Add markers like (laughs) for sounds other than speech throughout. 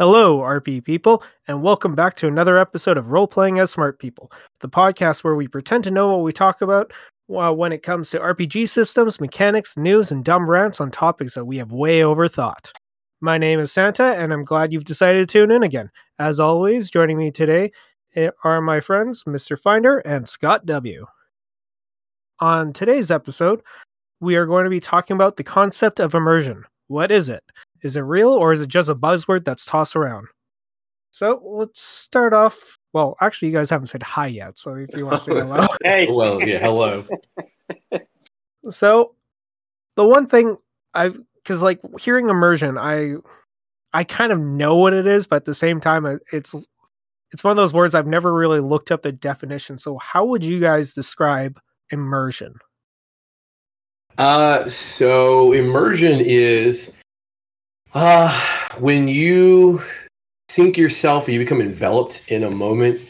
Hello, RP people, and welcome back to another episode of Role Playing as Smart People, the podcast where we pretend to know what we talk about uh, when it comes to RPG systems, mechanics, news, and dumb rants on topics that we have way overthought. My name is Santa, and I'm glad you've decided to tune in again. As always, joining me today eh, are my friends, Mr. Finder and Scott W. On today's episode, we are going to be talking about the concept of immersion. What is it? Is it real or is it just a buzzword that's tossed around? So let's start off. Well, actually, you guys haven't said hi yet. So if you want to say (laughs) hello. Hey. Well, yeah, hello. (laughs) so the one thing I've, because like hearing immersion, I, I kind of know what it is, but at the same time, it's, it's one of those words I've never really looked up the definition. So how would you guys describe immersion? Uh, so immersion is uh when you sink yourself or you become enveloped in a moment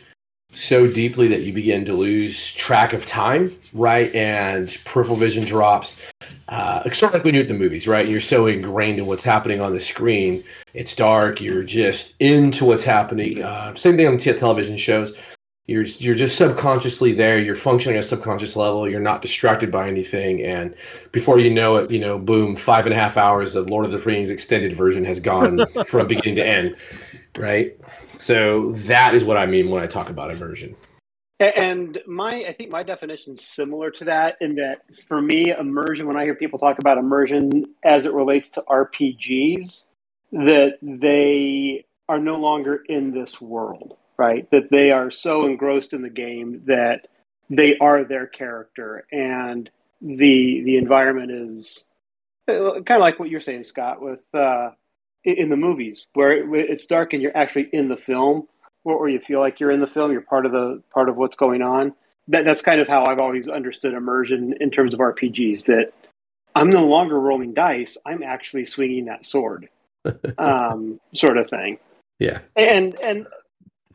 so deeply that you begin to lose track of time, right? And peripheral vision drops. Uh, sort of like when you're at the movies, right? You're so ingrained in what's happening on the screen. It's dark. You're just into what's happening. Uh, same thing on t- television shows. You're you're just subconsciously there. You're functioning at a subconscious level. You're not distracted by anything, and before you know it, you know, boom, five and a half hours of Lord of the Rings extended version has gone (laughs) from beginning to end, right? So that is what I mean when I talk about immersion. And my, I think my definition is similar to that in that for me, immersion, when I hear people talk about immersion as it relates to RPGs, that they are no longer in this world, right? That they are so engrossed in the game that they are their character and the the environment is kind of like what you're saying, Scott, with uh, in the movies where it, it's dark and you're actually in the film or, or you feel like you're in the film, you're part of the part of what's going on. That that's kind of how I've always understood immersion in terms of RPGs. That I'm no longer rolling dice; I'm actually swinging that sword, (laughs) um, sort of thing. Yeah. And and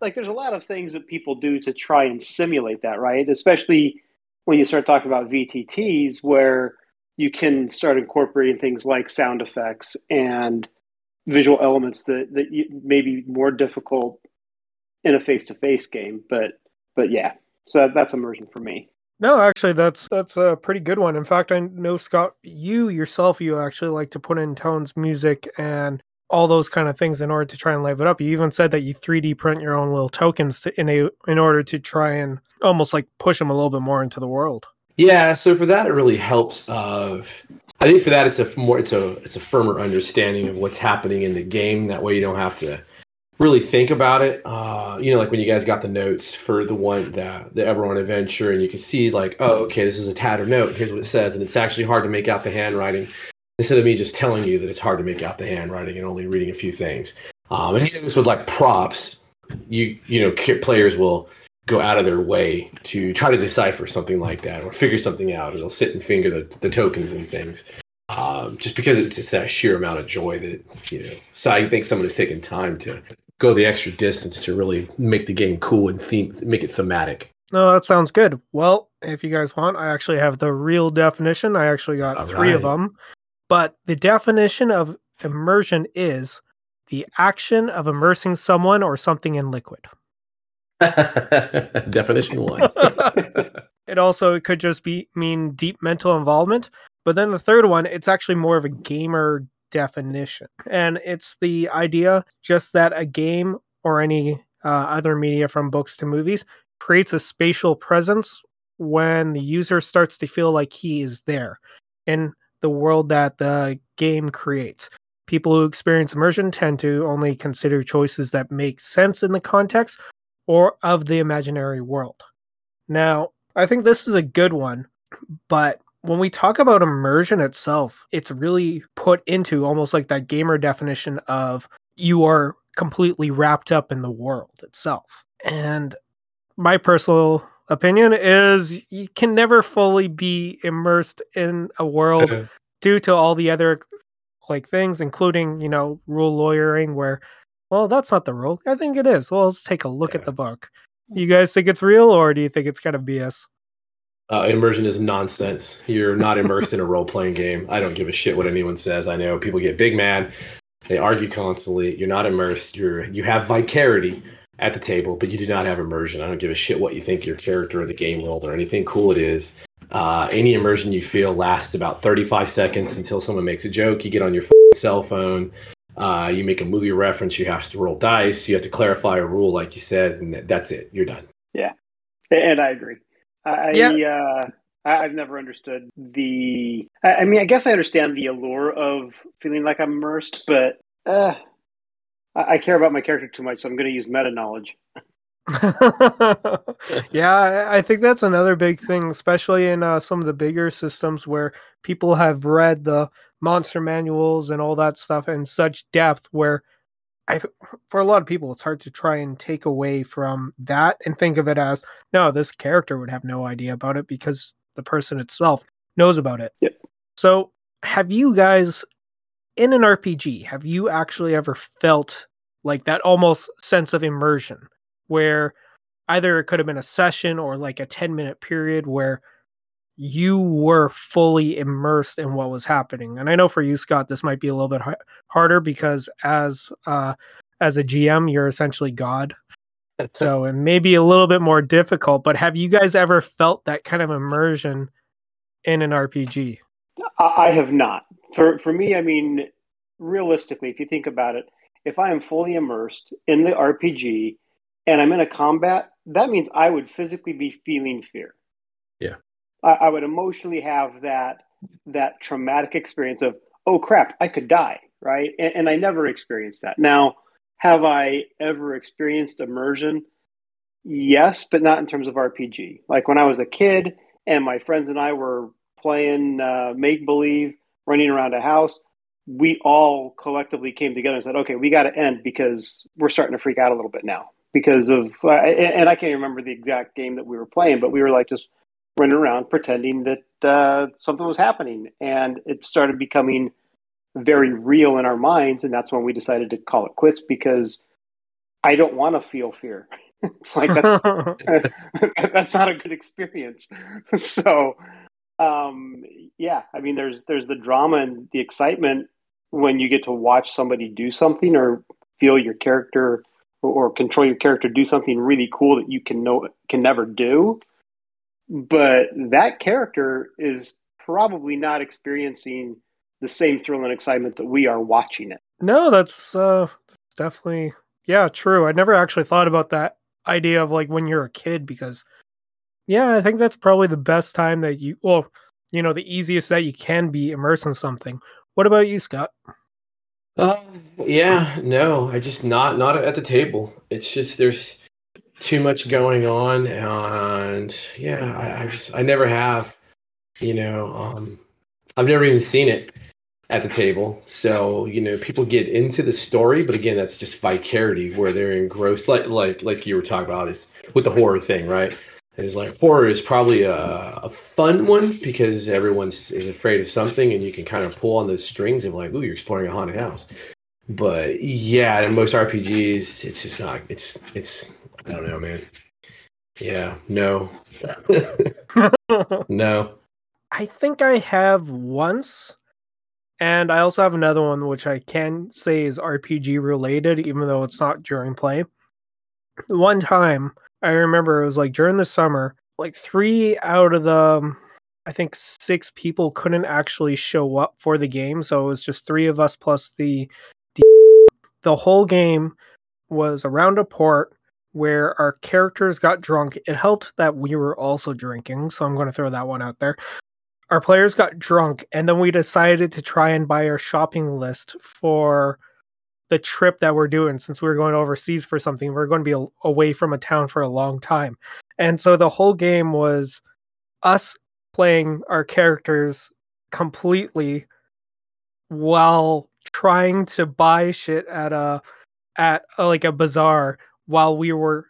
like, there's a lot of things that people do to try and simulate that, right? Especially when you start talking about VTTs, where you can start incorporating things like sound effects and visual elements that that you, may be more difficult in a face-to-face game. But but yeah, so that, that's immersion for me. No, actually, that's that's a pretty good one. In fact, I know Scott, you yourself, you actually like to put in tones, music, and all those kind of things in order to try and live it up. You even said that you 3D print your own little tokens to, in a in order to try and almost like push them a little bit more into the world. Yeah, so for that it really helps of I think for that it's a more it's a it's a firmer understanding of what's happening in the game. That way you don't have to really think about it. Uh, you know, like when you guys got the notes for the one the the Eberron adventure and you can see like, oh, okay, this is a tattered note. Here's what it says, and it's actually hard to make out the handwriting. Instead of me just telling you that it's hard to make out the handwriting and only reading a few things. Um, and even this with like props, you you know, players will go out of their way to try to decipher something like that or figure something out. Or they'll sit and finger the, the tokens and things. Um, just because it's, it's that sheer amount of joy that, you know. So I think someone has taken time to go the extra distance to really make the game cool and theme, make it thematic. No, that sounds good. Well, if you guys want, I actually have the real definition. I actually got All three of them. But the definition of immersion is the action of immersing someone or something in liquid. (laughs) Definition one. (laughs) it also could just be mean deep mental involvement. But then the third one, it's actually more of a gamer definition. And it's the idea just that a game or any uh, other media from books to movies creates a spatial presence when the user starts to feel like he is there in the world that the game creates. People who experience immersion tend to only consider choices that make sense in the context or of the imaginary world. Now, I think this is a good one, but when we talk about immersion itself, it's really put into almost like that gamer definition of you are completely wrapped up in the world itself. And my personal opinion is you can never fully be immersed in a world due to all the other like things including, you know, rule lawyering where well, that's not the rule. I think it is. Well, let's take a look at the book. You guys think it's real or do you think it's kind of BS? Uh, immersion is nonsense. You're not immersed in a role playing game. I don't give a shit what anyone says. I know people get big mad. They argue constantly. You're not immersed. You're you have vicarity at the table, but you do not have immersion. I don't give a shit what you think your character or the game world or anything cool it is. Uh, any immersion you feel lasts about 35 seconds until someone makes a joke. You get on your cell phone. Uh, you make a movie reference. You have to roll dice. You have to clarify a rule, like you said, and that's it. You're done. Yeah, and I agree. I, yeah. Uh, I've never understood the. I mean, I guess I understand the allure of feeling like I'm immersed, but uh, I care about my character too much, so I'm going to use meta knowledge. (laughs) yeah, I think that's another big thing, especially in uh, some of the bigger systems where people have read the monster manuals and all that stuff in such depth. Where, I, for a lot of people, it's hard to try and take away from that and think of it as no, this character would have no idea about it because the person itself knows about it. Yep. So, have you guys in an RPG, have you actually ever felt like that almost sense of immersion where either it could have been a session or like a 10 minute period where you were fully immersed in what was happening. And I know for you Scott this might be a little bit harder because as uh as a GM you're essentially god so (laughs) it may be a little bit more difficult, but have you guys ever felt that kind of immersion in an RPG? I have not. For for me, I mean, realistically, if you think about it, if I am fully immersed in the RPG and I'm in a combat, that means I would physically be feeling fear. Yeah. I, I would emotionally have that that traumatic experience of, oh crap, I could die, right? And, and I never experienced that. Now, have I ever experienced immersion? Yes, but not in terms of RPG. Like when I was a kid and my friends and I were playing uh, make believe, running around a house, we all collectively came together and said, okay, we got to end because we're starting to freak out a little bit now because of, uh, and I can't remember the exact game that we were playing, but we were like just running around pretending that uh, something was happening. And it started becoming very real in our minds. And that's when we decided to call it quits because I don't want to feel fear. (laughs) it's like that's (laughs) (laughs) that's not a good experience. so um yeah, I mean there's there's the drama and the excitement when you get to watch somebody do something or feel your character or control your character do something really cool that you can know can never do. But that character is probably not experiencing the same thrill and excitement that we are watching it. No, that's uh definitely yeah, true. I never actually thought about that idea of like when you're a kid because yeah, I think that's probably the best time that you well, you know, the easiest that you can be immersed in something. What about you, Scott? Uh, yeah, no, I just not not at the table. It's just there's too much going on, and yeah, I, I just I never have, you know, um, I've never even seen it at the table. So you know, people get into the story, but again, that's just vicarity where they're engrossed, like like like you were talking about is with the horror thing, right? Is like horror is probably a, a fun one because everyone's is afraid of something, and you can kind of pull on those strings of like, ooh, you're exploring a haunted house. But yeah, in most RPGs, it's just not. It's it's I don't know, man. Yeah, no, (laughs) no. I think I have once and I also have another one which I can say is RPG related, even though it's not during play. One time, I remember it was like during the summer, like three out of the, um, I think six people couldn't actually show up for the game. So it was just three of us plus the, the, the whole game was around a port where our characters got drunk. It helped that we were also drinking, so I'm going to throw that one out there our players got drunk and then we decided to try and buy our shopping list for the trip that we're doing since we are going overseas for something we're going to be a- away from a town for a long time. And so the whole game was us playing our characters completely while trying to buy shit at a at a, like a bazaar while we were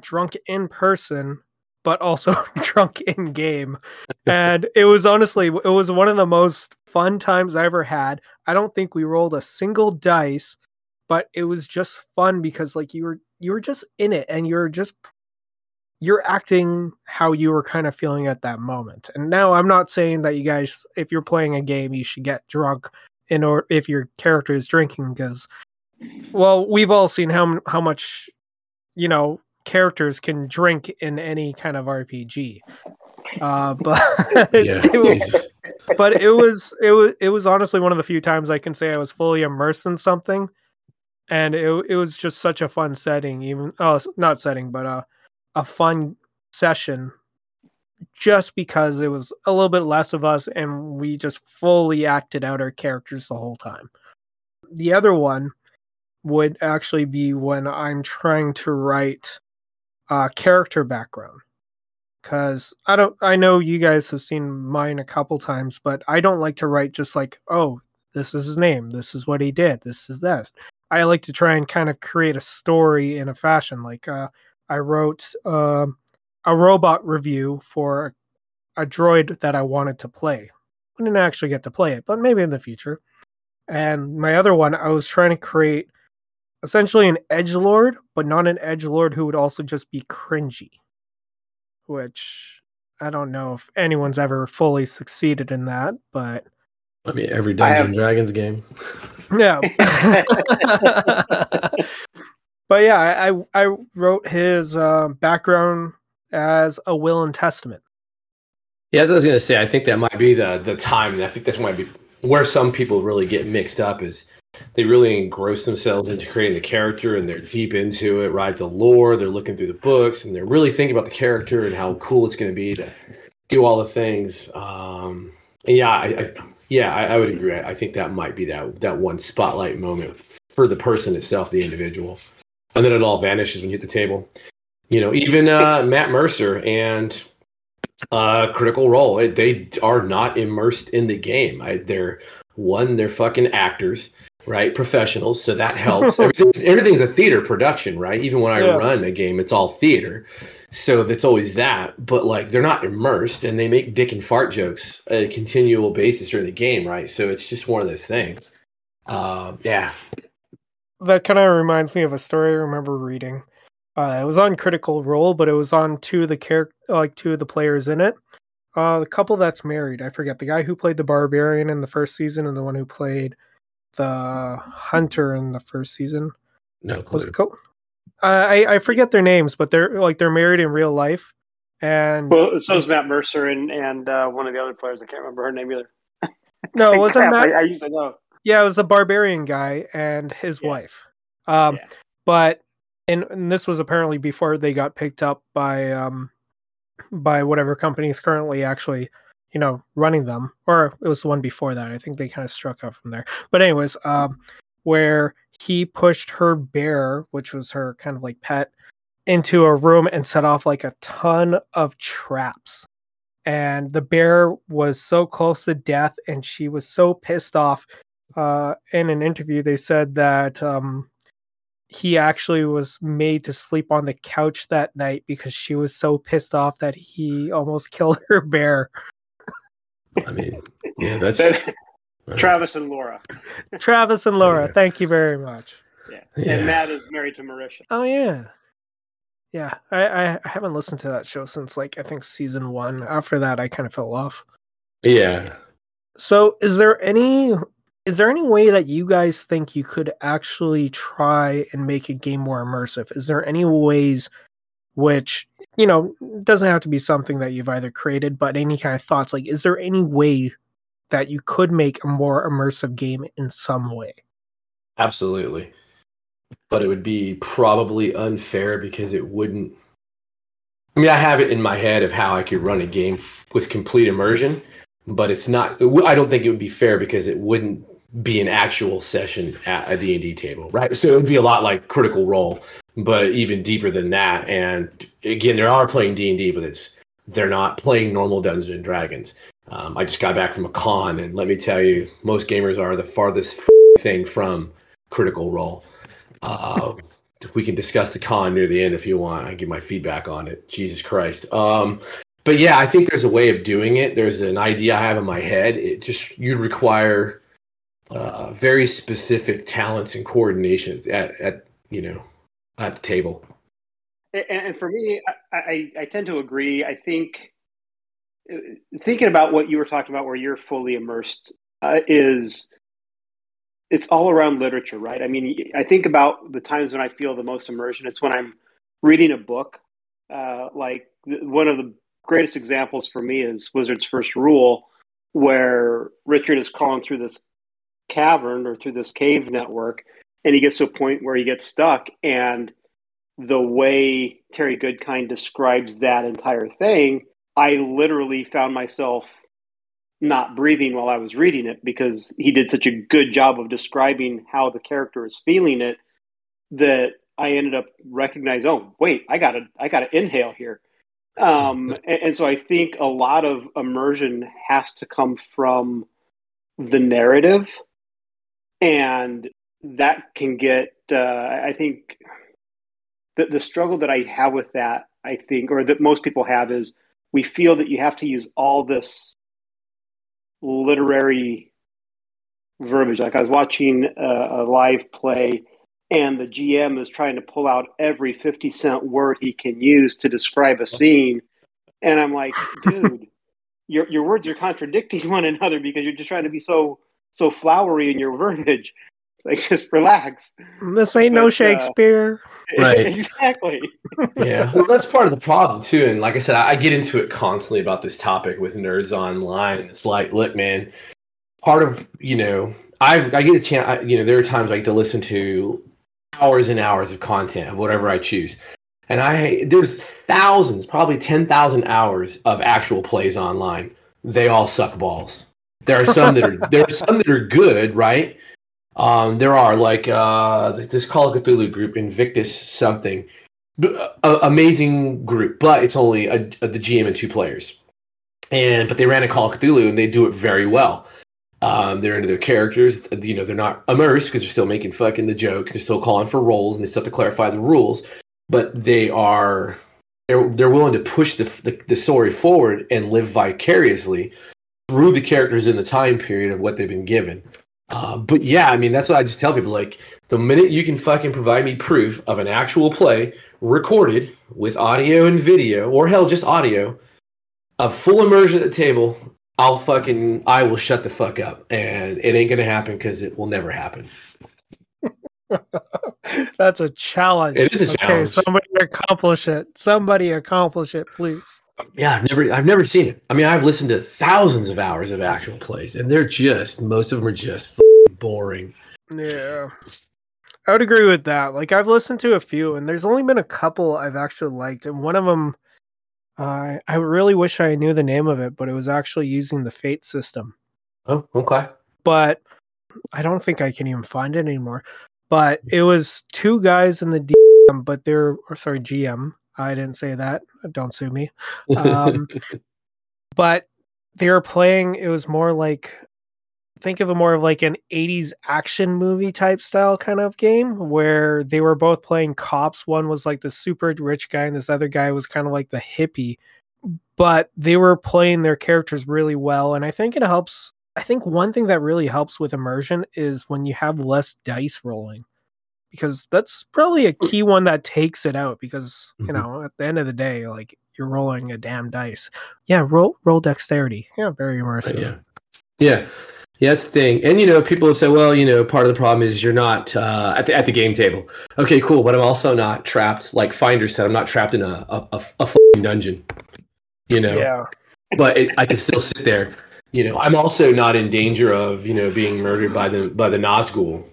drunk in person but also (laughs) drunk in game. (laughs) And it was honestly, it was one of the most fun times I ever had. I don't think we rolled a single dice, but it was just fun because like you were you were just in it and you're just you're acting how you were kind of feeling at that moment. And now I'm not saying that you guys if you're playing a game you should get drunk in or if your character is drinking because well we've all seen how how much you know characters can drink in any kind of rpg uh (laughs) but Yeah, (laughs) it was, but it was it was it was honestly one of the few times i can say i was fully immersed in something. And it, it was just such a fun setting even oh not setting but uh, a fun session. Just because it was a little bit less of us and we just fully acted out our characters the whole time. The other one would actually be when I'm trying to write a character background. Cause I don't I know you guys have seen mine a couple times, but I don't like to write just like, oh, this is his name, this is what he did, this is this. I like to try and kind of create a story in a fashion. Like uh I wrote um a robot review for a droid that I wanted to play. I didn't actually get to play it, but maybe in the future. And my other one, I was trying to create essentially an edge lord, but not an edge lord who would also just be cringy. Which I don't know if anyone's ever fully succeeded in that, but I mean, every I Dungeons have- and Dragons game. (laughs) yeah. (laughs) but yeah, I I, I wrote his uh, background as a will and testament. Yeah, as I was gonna say, I think that might be the the time. I think this might be where some people really get mixed up. Is they really engross themselves into creating the character and they're deep into it, right? The lore, they're looking through the books and they're really thinking about the character and how cool it's gonna be to do all the things. Um, yeah, I, I yeah, I, I would agree. I, I think that might be that that one spotlight moment for the person itself, the individual, and then it all vanishes when you hit the table. You know, even uh, Matt Mercer and uh critical role they are not immersed in the game I, they're one they're fucking actors right? Professionals so that (laughs) helps. Everything's, everything's a theater production right? Even when i Yeah. run a game it's all theater. So that's always that but like they're not immersed and they make dick and fart jokes at a continual basis during the game right? So it's just one of those things. Uh, yeah. That kind of reminds me of a story I remember reading. Uh, it was on Critical Role, but it was on two of the character, like two of the players in it. Uh, the couple that's married, I forget the guy who played the barbarian in the first season and the one who played the hunter in the first season. no Was clue it Co- I I forget their names, but they're like they're married in real life, and Well, so is Matt Mercer and and uh, one of the other players. I can't remember her name either. (laughs) no, (laughs) it wasn't crap, Matt. I, I usually know. Yeah, it was the barbarian guy and his Yeah. wife. Um, Yeah. but and, and this was apparently before they got picked up by um by whatever company is currently actually you know running them, or it was the one before that. I think they kind of struck out from there. But anyways, um, where he pushed her bear, which was her kind of like pet, into a room and set off like a ton of traps. And the bear was so close to death, and she was so pissed off. Uh, in an interview, they said that um, he actually was made to sleep on the couch that night because she was so pissed off that he almost (laughs) killed her bear. I mean yeah that's Travis and Laura. Travis and Laura, Yeah. thank you very much. Yeah. Yeah. And Matt is married to Marisha. Oh yeah, yeah. I, I I haven't listened to that show since like I think season one. After that, I kind of fell off. yeah So, is there any is there any way that you guys think you could actually try and make a game more immersive? Is there any ways which you know doesn't have to be something that you've either created, but any kind of thoughts? Like, is there any way that you could make a more immersive game in some way? Absolutely. But it would be probably unfair because it wouldn't. I mean, I have it in my head of how I could run a game f- with complete immersion, but it's not. i don't think it would be fair because it wouldn't be an actual session at a D&D table, right? So it would be a lot like Critical Role, but even deeper than that. And again, they are playing D&D, but it's they're not playing normal Dungeons and Dragons. Um, I just got back from a con, and let me tell you, most gamers are the farthest f- thing from Critical Role. Uh, we can discuss the con near the end if you want. I give my feedback on it. Jesus Christ. Um, but yeah, I think there's a way of doing it. There's an idea I have in my head. It just you'd require uh, very specific talents and coordination at, at you know at the table. And, and for me, I, I, I tend to agree. I think uh, thinking about what you were talking about, where you're fully immersed, uh, is it's all around literature, right? I mean, I think about the times when I feel the most immersion. It's when I'm reading a book. Uh, like one of the greatest examples for me is Wizard's First Rule, where Richard is crawling through this cavern or through this cave network, and he gets to a point where he gets stuck. And the way Terry Goodkind describes that entire thing, I literally found myself not breathing while I was reading it because he did such a good job of describing how the character is feeling it that I ended up recognizing, oh wait, I gotta I gotta inhale here. Um, (laughs) and, and, so I think a lot of immersion has to come from the narrative, and that can get. Uh, I think the the struggle that I have with that, I think, or that most people have, is we feel that you have to use all this literary verbiage. Like I was watching a, a, live play, and the GM is trying to pull out every 50 cent word he can use to describe a scene. And I'm like, (laughs) dude, your, your words are contradicting (laughs) one another because you're just trying to be so so flowery in your (laughs) verbiage. It's like just relax. This ain't but, no uh, Shakespeare. Uh, (laughs) right. exactly. yeah. (laughs) Well, that's part of the problem too. And like I said, I, I get into it constantly about this topic with nerds online. It's like, look, man, part of you know, I've I get a chance. I, you know, there are times I get to listen to hours and hours of content of whatever I choose. And I there's thousands, probably 10,000 hours of actual plays online. They all suck balls. There are some that are there are some that are good, right? Um, there are like uh, this Call of Cthulhu group, Invictus something, uh, amazing group, but it's only a, a, the GM and two players. And but they ran a Call of Cthulhu and they do it very well. Um, they're into their characters. You know, they're not immersed because they're still making fucking the jokes. They're still calling for roles and they still have to clarify the rules. But they are they're they're willing to push the, the, the story forward and live vicariously through the characters in the time period of what they've been given. Uh, but yeah, I mean that's what I just tell people. Like the minute you can fucking provide me proof of an actual play recorded with audio and video, or hell, just audio, of full immersion at the table, I'll fucking I will shut the fuck up, and it ain't gonna happen because it will never happen. (laughs) That's a challenge. It is a okay, challenge. Somebody accomplish it. Somebody accomplish it, please. Yeah, I've never I've never seen it. I mean, I've listened to thousands of hours of actual plays, and they're just most of them are just boring. Yeah. I would agree with that. Like I've listened to a few, and there's only been a couple I've actually liked, and one of them uh, I really wish I knew the name of it, but it was actually using the Fate system. Oh, okay. But I don't think I can even find it anymore. But it was two guys in the DM, but they're or sorry GM. I didn't say that. Don't sue me. Um, (laughs) but they were playing. It was more like think of it more of like an 80s action movie type style kind of game where they were both playing cops. One was like the super rich guy, and this other guy was kind of like the hippie. But they were playing their characters really well. And I think it helps. I think one thing that really helps with immersion is when you have less dice rolling. Because that's probably a key one that takes it out. Because, you mm-hmm. know, at the end of the day, like you're rolling a damn dice. Yeah, roll roll dexterity. Yeah, very immersive. Yeah. Yeah. Yeah, that's the thing. And you know, people have said, well, you know, part of the problem is you're not uh, at the at the game table. Okay, cool, but I'm also not trapped. Like Finder said, I'm not trapped in a a, a, a dungeon. You know. Yeah. But it, I can still sit there. You know, I'm also not in danger of you know being murdered by the by the Nazgul.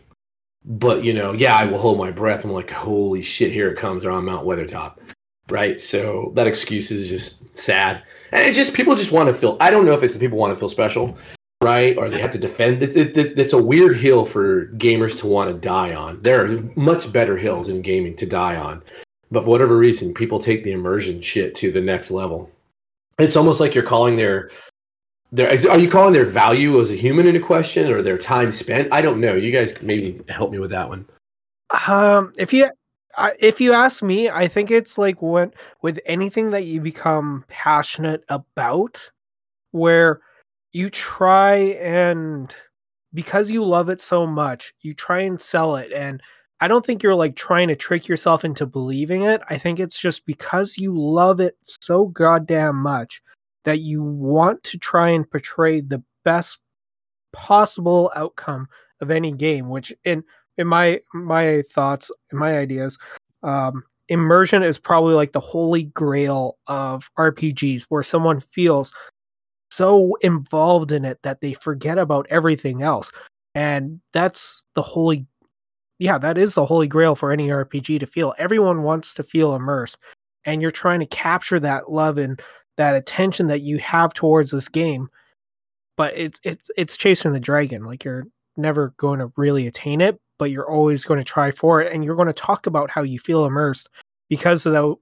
But you know, yeah, I will hold my breath. I'm like, holy shit, here it comes, or on Mount Weathertop right? So that excuse is just sad, and it just people just want to feel. I don't know if it's people want to feel special, right? Or they have to defend. It, it, it, it's a weird hill for gamers to want to die on. There are much better hills in gaming to die on, but for whatever reason, people take the immersion shit to the next level. It's almost like you're calling their their are you calling their value as a human into question or their time spent? I don't know. You guys maybe help me with that one. Um, if you if you ask me, I think it's like when with anything that you become passionate about, where you try and because you love it so much, you try and sell it. And I don't think you're like trying to trick yourself into believing it. I think it's just because you love it so goddamn much that you want to try and portray the best possible outcome of any game. Which in in my my thoughts, in my ideas, um, immersion is probably like the holy grail of RPGs, where someone feels so involved in it that they forget about everything else, and that's the holy. Yeah, that is the holy grail for any RPG to feel. Everyone wants to feel immersed, and you're trying to capture that love and that attention that you have towards this game but it's it's it's chasing the dragon like you're never going to really attain it but you're always going to try for it and you're going to talk about how you feel immersed because of the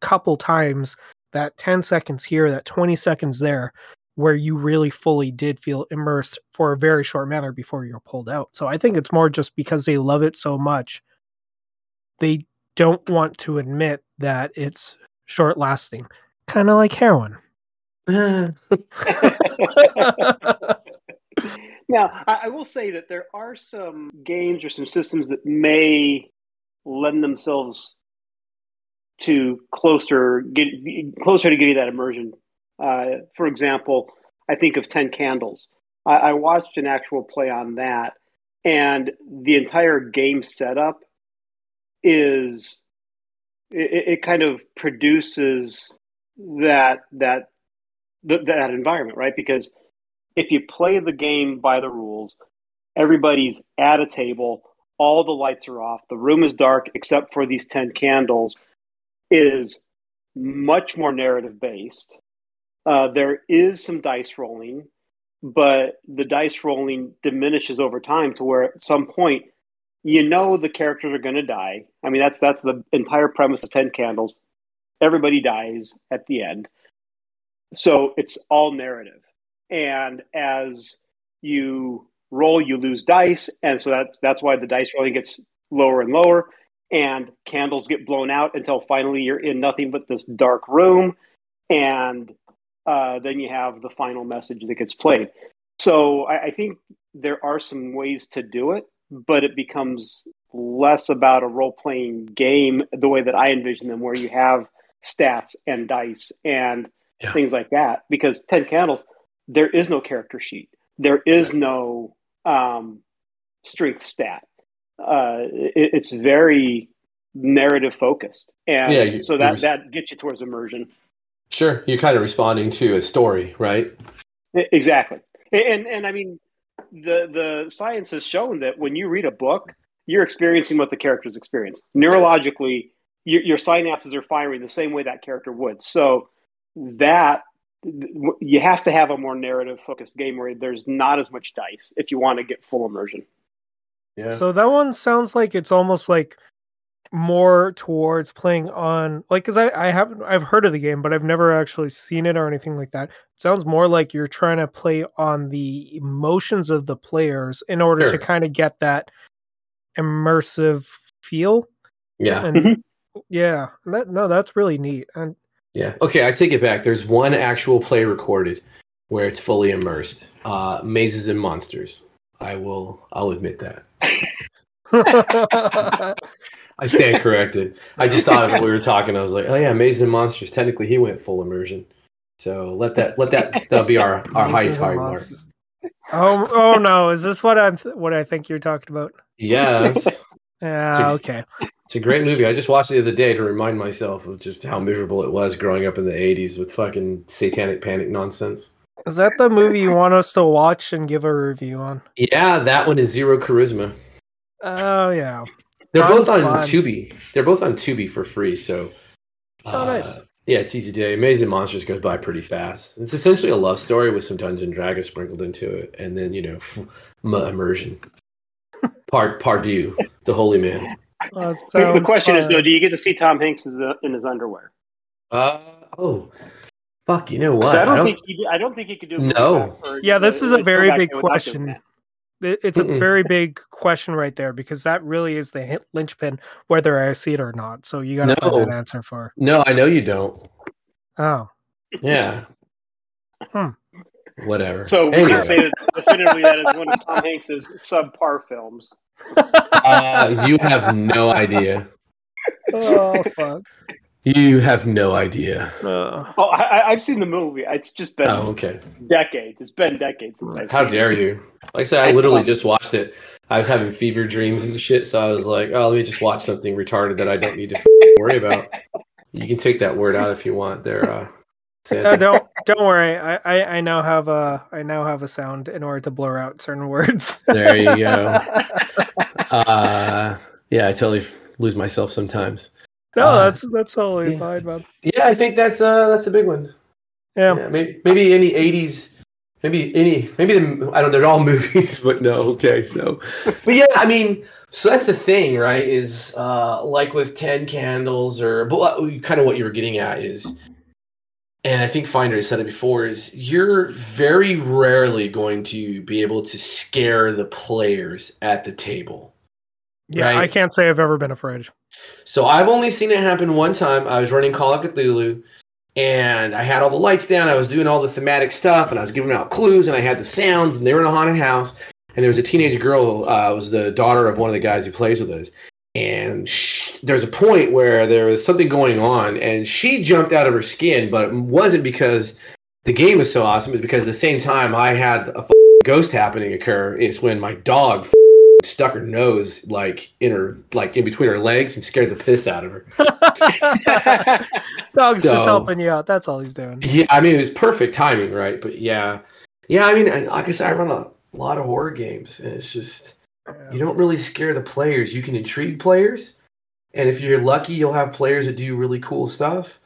couple times that 10 seconds here that 20 seconds there where you really fully did feel immersed for a very short manner before you're pulled out. So i think it's more just because they love it so much they don't want to admit that it's short lasting kind of like heroin (laughs) now, I, I will say that there are some games or some systems that may lend themselves to closer get closer to getting that immersion. Uh, for example, I think of Ten Candles. I, I, watched an actual play on that, and the entire game setup is it, it kind of produces that that that environment, right? Because if you play the game by the rules, everybody's at a table, all the lights are off, the room is dark except for these 10 candles, is much more narrative based. Uh, there is some dice rolling, but the dice rolling diminishes over time to where at some point you know the characters are going to die. I mean, that's that's the entire premise of Ten Candles. Everybody dies at the end, so it's all narrative. And as you roll, you lose dice. And so that, that's why the dice rolling gets lower and lower. And candles get blown out until finally you're in nothing but this dark room. And uh, then you have the final message that gets played. So I, I think there are some ways to do it, but it becomes less about a role playing game the way that I envision them, where you have stats and dice and yeah. things like that. Because 10 Candles, there is no character sheet, there is no um, strength stat. Uh, it, it's very narrative focused. And yeah, you, so that, that gets you towards immersion. Sure. You're kind of responding to a story, right? Exactly. And, and I mean, the, the science has shown that when you read a book, you're experiencing what the characters experience. Neurologically, your, your synapses are firing the same way that character would. So that you have to have a more narrative focused game where there's not as much dice if you want to get full immersion. Yeah. So that one sounds like it's almost like more towards playing on like because I, I haven't I've heard of the game, but I've never actually seen it or anything like that. It sounds more like you're trying to play on the emotions of the players in order sure. to kind of get that immersive feel. Yeah. And mm-hmm. Yeah. That no, that's really neat. And yeah. Okay, I take it back. There's one actual play recorded where it's fully immersed. Uh, Mazes and Monsters. I will. I'll admit that. (laughs) I stand corrected. I just thought of it we were talking. I was like, oh yeah, Mazes and Monsters. Technically, he went full immersion. So let that let that that'll be our our high high mark. Oh oh no! Is this what I'm what I think you're talking about? Yes. Yeah. okay. It's a great movie. I just watched it the other day to remind myself of just how miserable it was growing up in the 80s with fucking satanic panic nonsense. Is that the movie you want us to watch and give a review on? Yeah, that one is Zero Charisma. Oh, yeah. They're both on fun. Tubi. They're both on Tubi for free. So, oh, uh, nice. Yeah, it's easy day. Mazes and Monsters goes by pretty fast. It's essentially a love story with some Dungeon Dragons sprinkled into it, and then you know, (laughs) immersion. Part Pardieu, the holy man. the question fun. is though, do you get to see Tom Hanks in his underwear? Uh oh. Fuck, you know what? I don't, I don't, think he, I don't think he could do. No. Yeah, this is a very big question. It's a Mm-mm. very big question right there because that really is the linchpin, whether I see it or not. So you got to no. find an answer for. No, I know you don't. Oh. Yeah. Hmm. Whatever. So we can say that definitively that is one of Tom Hanks's subpar films. Uh, you have no idea. Oh fuck. You have no idea. Uh, oh, I, have seen the movie. It's just been oh, okay. decades. It's been decades since I've How dare it. you? Like I said, I literally just watched it I was having fever dreams and shit. So I was like, oh, let me just watch something retarded that I don't need to worry about. You can take that word out if you want. There, uh, uh, don't don't worry. I, I I now have a I now have a sound in order to blur out certain words. (laughs) there you go. uh, yeah, I totally lose myself sometimes. No, uh, that's that's totally yeah. fine, man. Yeah, I think that's uh that's the big one. Yeah, yeah maybe maybe any '80s maybe any maybe the, I don't they're all (laughs) movies, but no, okay. So, but yeah, I mean, so that's the thing, right? Is uh like with Ten Candles or but kind of what you were getting at is, and I think Finder has said it before is you're very rarely going to be able to scare the players at the table. Yeah, right? I can't say I've ever been afraid. So I've only seen it happen one time. I was running Call of Cthulhu and I had all the lights down. I was doing all the thematic stuff, and I was giving out clues, and I had the sounds, and they were in a haunted house. And there was a teenage girl, uh, was the daughter of one of the guys who plays with us. And she, there's a point where there was something going on, and she jumped out of her skin, but it wasn't because the game was so awesome. It's because at the same time I had a ghost happening occur. Is when my dog stuck her nose like in her like in between her legs and scared the piss out of her. (laughs) Dog's so, just helping you out. That's all he's doing. Yeah, I mean it was perfect timing, right? But yeah, yeah. I mean, like I said, I run a lot of horror games, and it's just you don't really scare the players. You can intrigue players, and if you're lucky, you'll have players that do really cool stuff.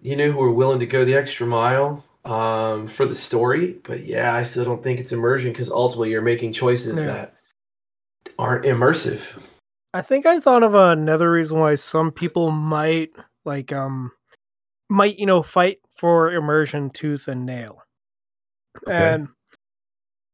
You know, who are willing to go the extra mile um, for the story. But yeah, I still don't think it's immersion because ultimately you're making choices yeah. that aren't immersive. I think I thought of another reason why some people might like um might you know fight for immersion tooth and nail. Okay. And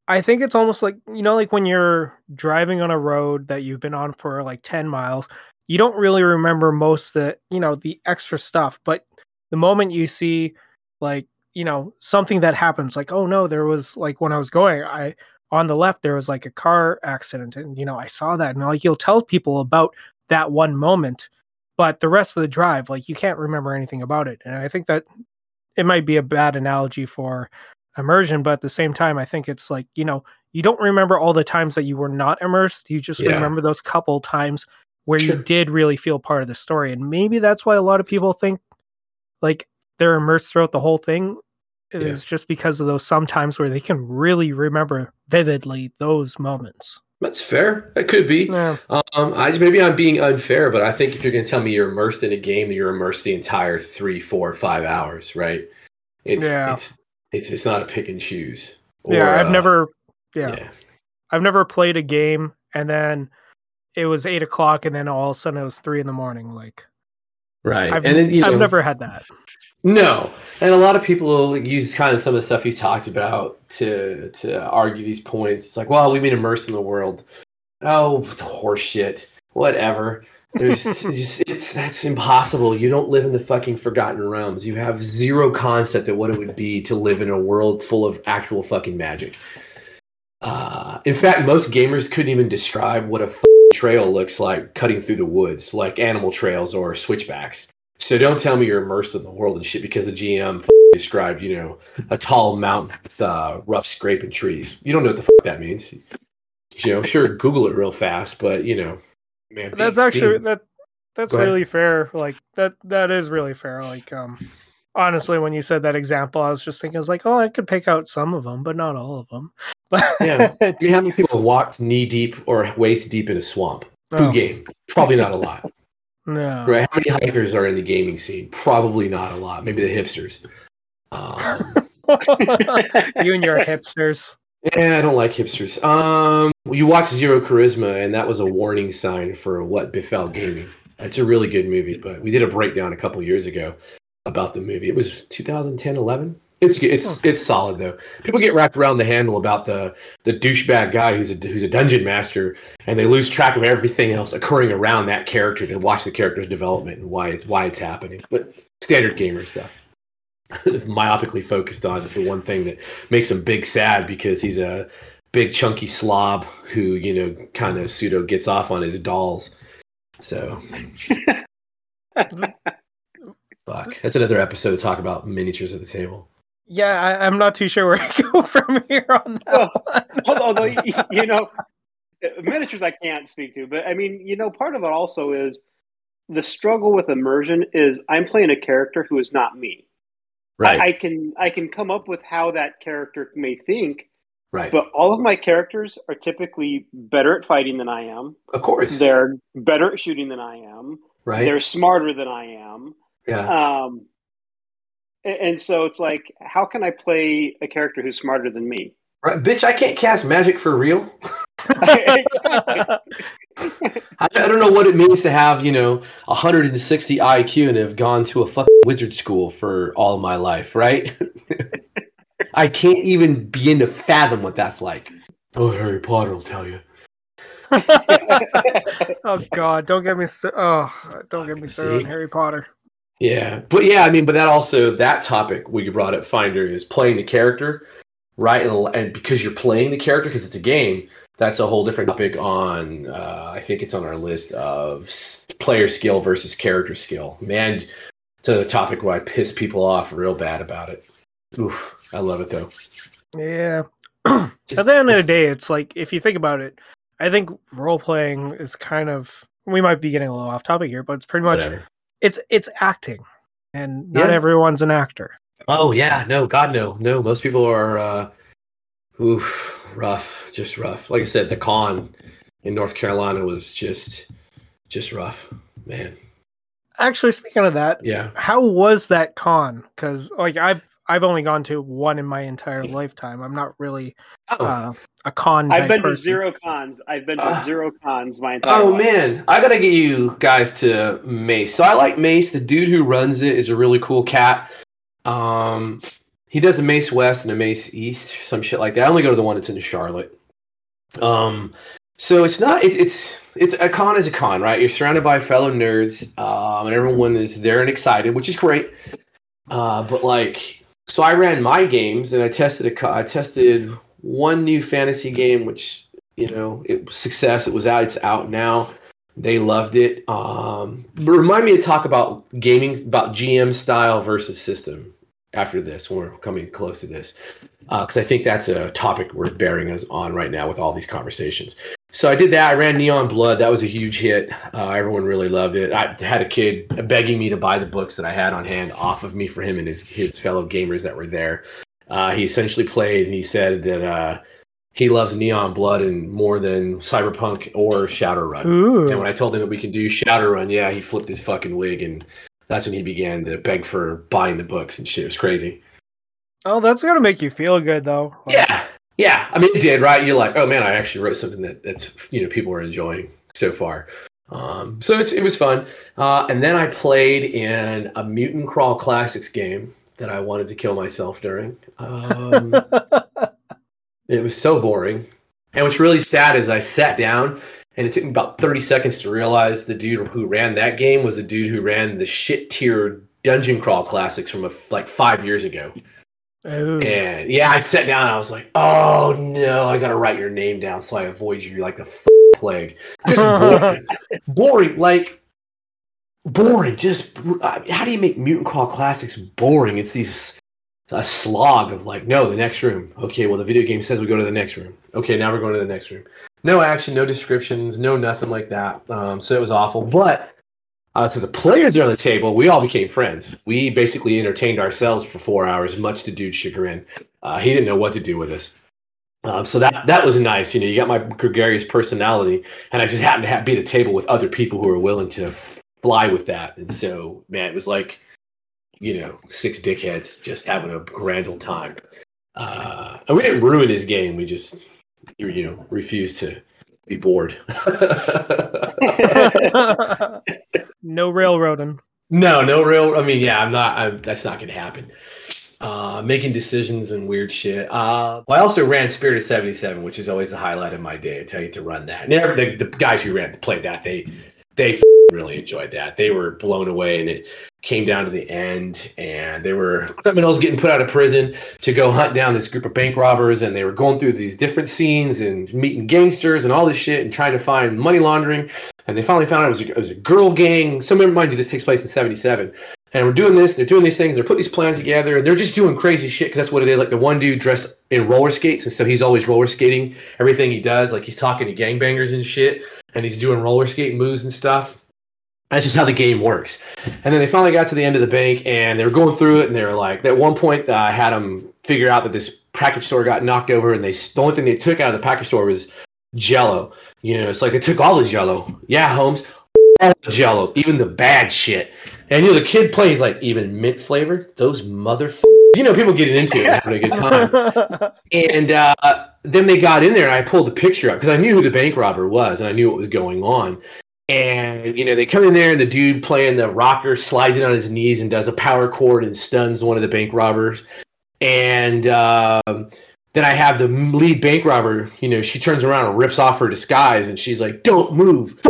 I think it's almost like you know like when you're driving on a road that you've been on for like 10 miles, you don't really remember most the, you know, the extra stuff, but the moment you see like, you know, something that happens like oh no, there was like when I was going, I on the left there was like a car accident and you know i saw that and like you'll tell people about that one moment but the rest of the drive like you can't remember anything about it and i think that it might be a bad analogy for immersion but at the same time i think it's like you know you don't remember all the times that you were not immersed you just yeah. remember those couple times where sure. you did really feel part of the story and maybe that's why a lot of people think like they're immersed throughout the whole thing yeah. is just because of those sometimes where they can really remember vividly those moments. That's fair. That could be. Yeah. Um, I maybe I'm being unfair, but I think if you're going to tell me you're immersed in a game, you're immersed the entire three, four, five hours, right? It's yeah. it's it's, it's not a pick and choose. Or, yeah, I've uh, never. Yeah. yeah, I've never played a game and then it was eight o'clock and then all of a sudden it was three in the morning. Like, right? I've, and then, I've never had that. No, and a lot of people use kind of some of the stuff you talked about to to argue these points. It's like, well, we've been immersed in the world. Oh, horseshit. Whatever. There's (laughs) just it's that's impossible. You don't live in the fucking forgotten realms. You have zero concept of what it would be to live in a world full of actual fucking magic. Uh, in fact, most gamers couldn't even describe what a trail looks like cutting through the woods, like animal trails or switchbacks. So don't tell me you're immersed in the world and shit because the GM described, you know, a tall mountain with uh, rough scraping trees. You don't know what the fuck that means. You know, sure, Google it real fast, but you know, man, that's actually being... that that's really fair. Like that that is really fair. Like um, honestly, when you said that example, I was just thinking, I was like, oh, I could pick out some of them, but not all of them. (laughs) yeah, (laughs) I mean, how many people walked knee deep or waist deep in a swamp? Who oh. game? Probably not a lot. (laughs) No. Right? How many hikers are in the gaming scene? Probably not a lot. Maybe the hipsters. Um, you and your hipsters. Yeah, I don't like hipsters. Um, you watched Zero Charisma, and that was a warning sign for what befell gaming. It's a really good movie, but we did a breakdown a couple years ago about the movie. It was 2010, 11. It's it's it's solid though. People get wrapped around the handle about the the douchebag guy who's a who's a dungeon master, and they lose track of everything else occurring around that character to watch the character's development and why it's why it's happening. But standard gamer stuff. (laughs) Myopically focused on the one thing that makes him big sad because he's a big chunky slob who you know kind of pseudo gets off on his dolls. So. (laughs) Fuck. Mm-hmm. That's another episode to talk about miniatures at the table yeah, I, am not too sure where (laughs) I go from here on that. Well, although you know, (laughs) miniatures I can't speak to, but I mean, you know, part of it also is the struggle with immersion is I'm playing a character who is not me. Right. I, I can I can come up with how that character may think, right. but all of my characters are typically better at fighting than I am. of course. They're better at shooting than I am. right. They're smarter than I am. Yeah. Um, a- and so it's like, how can I play a character who's smarter than me? Right. Bitch, I can't cast magic for real. (laughs) I, I don't know what it means to have, you know, 160 IQ and have gone to a fucking wizard school for all my life, right? (laughs) I can't even begin to fathom what that's like. Oh, Harry Potter will tell you. (laughs) oh God! Don't get me. St- oh, don't get me started on Harry Potter. Yeah, but yeah, I mean, but that also that topic we brought up, Finder, is playing the character, right? And, and because you're playing the character, because it's a game, that's a whole different topic. On uh, I think it's on our list of player skill versus character skill. Man, it's a topic where I piss people off real bad about it. Oof, I love it though. Yeah. (clears throat) At the end of the day, it's like if you think about it, I think role playing is kind of. We might be getting a little off topic here, but it's pretty much whatever. It's it's acting, and not Yeah. everyone's an actor. Oh yeah, no, God no, no. Most people are, uh, oof, rough, just rough. Like I said, the con in North Carolina was just, just rough, man. Actually, speaking of that, Yeah. how was that con? Because like I've I've only gone to one in my entire lifetime. I'm not really Oh, uh, a con. I've type been to zero cons. I've been to Ah. zero cons my entire oh life. man, I gotta get you guys to Mace. So I like Mace. The dude who runs it is a really cool cat. Um, he does a Mace West and a Mace East, some shit like that. I only go to the one that's in Charlotte. Um, so it's not. It's it's it's a con is a con, right? You're surrounded by fellow nerds, um, and everyone is there and excited, which is great. Uh, but like, so I ran my games and I tested a I tested one new fantasy game, which you know it was success. It was out. It's out now. They loved it. Um, but remind me to talk about gaming, about GM style versus system after this when we're coming close to this, because I think that's a topic worth bearing us on right now with all these conversations. So I did that. I ran Neon Blood. That was a huge hit. Uh, everyone really loved it. I had a kid begging me to buy the books that I had on hand off of me for him and his his fellow gamers that were there. Uh, he essentially played and he said that uh, he loves Neon Blood and more than Cyberpunk or Shadowrun. Ooh. And when I told him that we could do Shadowrun, yeah, he flipped his fucking wig, and that's when he began to beg for buying the books and shit. It was crazy. oh, that's gonna make you feel good though. Yeah, yeah. I mean, it did, right? You're like, oh man, I actually wrote something that that's you know people are enjoying so far. Um, so it's, it was fun. Uh, and then I played in a Mutant Crawl Classics game that I wanted to kill myself during. Um, (laughs) it was so boring. And what's really sad is I sat down and it took me about 30 seconds to realize the dude who ran that game was the dude who ran the shit tier Dungeon Crawl Classics from a, like five years ago. Ooh. And yeah, I sat down and I was like, oh no, I gotta write your name down so I avoid you like the f- plague. Just (laughs) boring. boring, like boring. Just uh, how do you make Mutant Crawl Classics boring? It's these a slog of like, no, the next room. Okay, well the video game says we go to the next room. Okay, now we're going to the next room. No action, no descriptions, no nothing like that. Um, so it was awful. But uh, to the players around the table, we all became friends. We basically entertained ourselves for four hours, much to dude's chagrin. Uh, he didn't know what to do with us. Um, so that that was nice. You know, you got my gregarious personality, and I just happened to have, be at a table with other people who were willing to fly with that. And so, man, it was like, you know, six dickheads just having a grand old time. Uh, and we didn't ruin his game. We just, you know, refused to be bored. (laughs) (laughs) (laughs) no railroading. No, no real. I mean, yeah, I'm not. I'm, that's not going to happen. Uh, making decisions and weird shit. Uh, well, I also ran Spirit of '77, which is always the highlight of my day. I tell you to run that. And the, the guys who ran played that, they they really enjoyed that. They were blown away, and it came down to the end, and they were criminals getting put out of prison to go hunt down this group of bank robbers, and they were going through these different scenes and meeting gangsters and all this shit, and trying to find money laundering. And they finally found it was a, it was a girl gang. So remember mind you, this takes place in '77. and we're doing this. They're doing these things. They're putting these plans together. They're just doing crazy shit because that's what it is. Like the one dude dressed in roller skates, and so he's always roller skating everything he does. Like he's talking to gangbangers and shit, and he's doing roller skate moves and stuff. That's just how the game works. And then they finally got to the end of the bank, and they were going through it, and they were like, at one point, uh, I had them figure out that this package store got knocked over, and they the only thing they took out of the package store was Jello. You know, it's like they took all the Jello. Yeah, Holmes, all the Jello, even the bad shit. And you know, the kid plays like even mint flavored. Those motherfuckers. You know, people getting into it, and having a good time. and uh, then they got in there, and I pulled the picture up because I knew who the bank robber was, and I knew what was going on. And you know, they come in there, and the dude playing the rocker slides it on his knees and does a power chord and stuns one of the bank robbers. And um, then I have the lead bank robber. You know, she turns around and rips off her disguise, and she's like, "Don't move."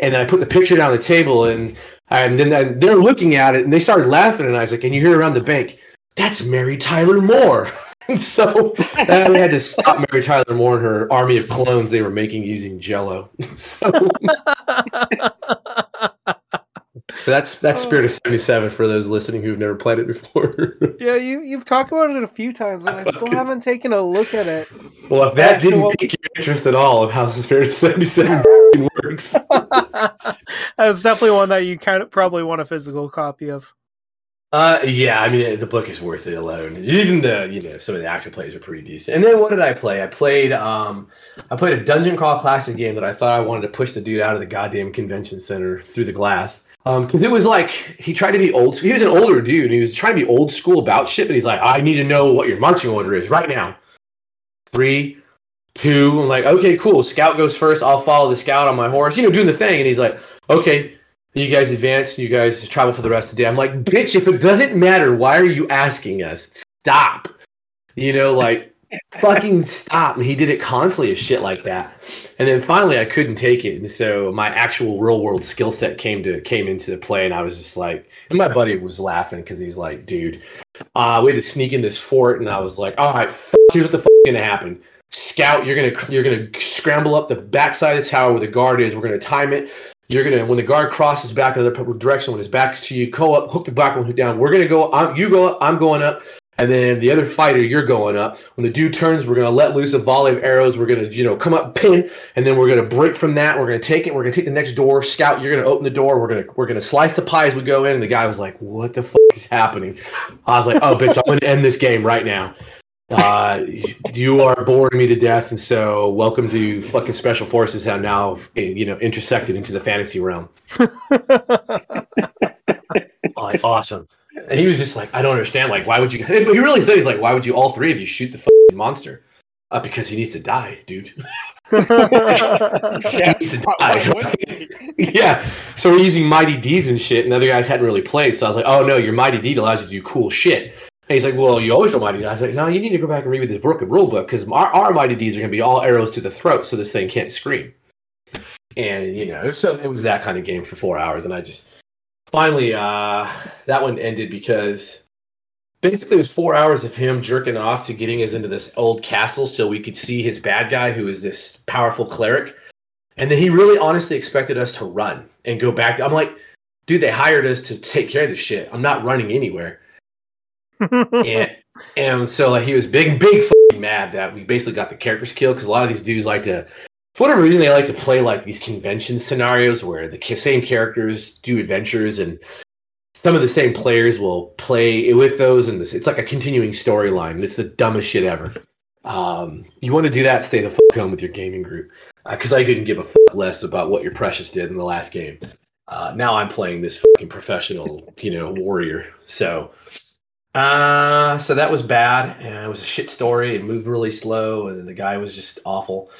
And then I put the picture down on the table, and and then they're looking at it, and they started laughing, and I was like, "And you hear around the bank, that's Mary Tyler Moore." (laughs) so we had to stop Mary Tyler Moore and her army of clones they were making using Jello. (laughs) so (laughs) that's that's Spirit of '77 for those listening who've never played it before. (laughs) yeah, you you've talked about it a few times, and I still haven't taken a look at it. Well, if that didn't pique your interest at all of how Spirit of '77 (laughs) works, (laughs) that's definitely one that you kind of probably want a physical copy of. Uh, yeah, I mean the book is worth it alone. Even the you know some of the action plays are pretty decent. And then what did I play? I played um, I played a dungeon crawl classic game that I thought I wanted to push the dude out of the goddamn convention center through the glass. Um, because it was like he tried to be old. He was an older dude. He was trying to be old school about shit. But he's like, I need to know what your marching order is right now. Three, two. I'm like, okay, cool. Scout goes first. I'll follow the scout on my horse. You know, doing the thing. And he's like, okay you guys advance, you guys travel for the rest of the day. I'm like, bitch, if it doesn't matter, why are you asking us? Stop. You know, like fucking stop. And he did it constantly as shit like that. And then finally I couldn't take it. And so my actual real world skill set came to came into the play and I was just like and my buddy was laughing because he's like, dude, uh, we had to sneak in this fort and I was like, all right, here's what the fuck is gonna happen. Scout, you're gonna you're gonna scramble up the backside of the tower where the guard is. We're gonna time it. You're gonna when the guard crosses back in the other direction, when his back's to you, go up, hook the black one down. We're gonna go. I'm, you go up. I'm going up. And then the other fighter, you're going up. When the dude turns, we're gonna let loose a volley of arrows. We're gonna, you know, come up, pin, and then we're gonna break from that. We're gonna take it. We're gonna take the next door. Scout, you're gonna open the door. We're gonna we're gonna slice the pie as we go in. And the guy was like, "What the fuck is happening?" I was like, "Oh, bitch, I'm gonna end this game right now." Uh, you are boring me to death, and so welcome to fucking special forces. Have now you know intersected into the fantasy realm. (laughs) like awesome, and he was just like, I don't understand. Like, why would you? But he really said he's like, why would you all three of you shoot the fucking monster? Uh, because he needs to die, dude. (laughs) yeah, he needs to die. (laughs) yeah. So we're using mighty deeds and shit, and other guys hadn't really played. So I was like, oh no, your mighty deed allows you to do cool shit. And he's like, well, you always know mighty deeds. I was like, no, you need to go back and read the broken rule book because our, our mighty deeds are going to be all arrows to the throat, so this thing can't scream. And you know, so it was that kind of game for four hours, and I just finally uh, that one ended because basically it was four hours of him jerking off to getting us into this old castle so we could see his bad guy, who is this powerful cleric, and then he really honestly expected us to run and go back. To, I'm like, dude, they hired us to take care of this shit. I'm not running anywhere and, (laughs) and so like he was big, big fucking mad that we basically got the characters killed because a lot of these dudes like to, for whatever reason, they like to play like these convention scenarios where the same characters do adventures and some of the same players will play with those and this it's like a continuing storyline it's the dumbest shit ever um, you want to do that stay the fuck home with your gaming group because uh, i couldn't give a fuck less about what your precious did in the last game uh, now i'm playing this fucking professional you know warrior so uh, so that was bad. And it was a shit story. It moved really slow, and the guy was just awful.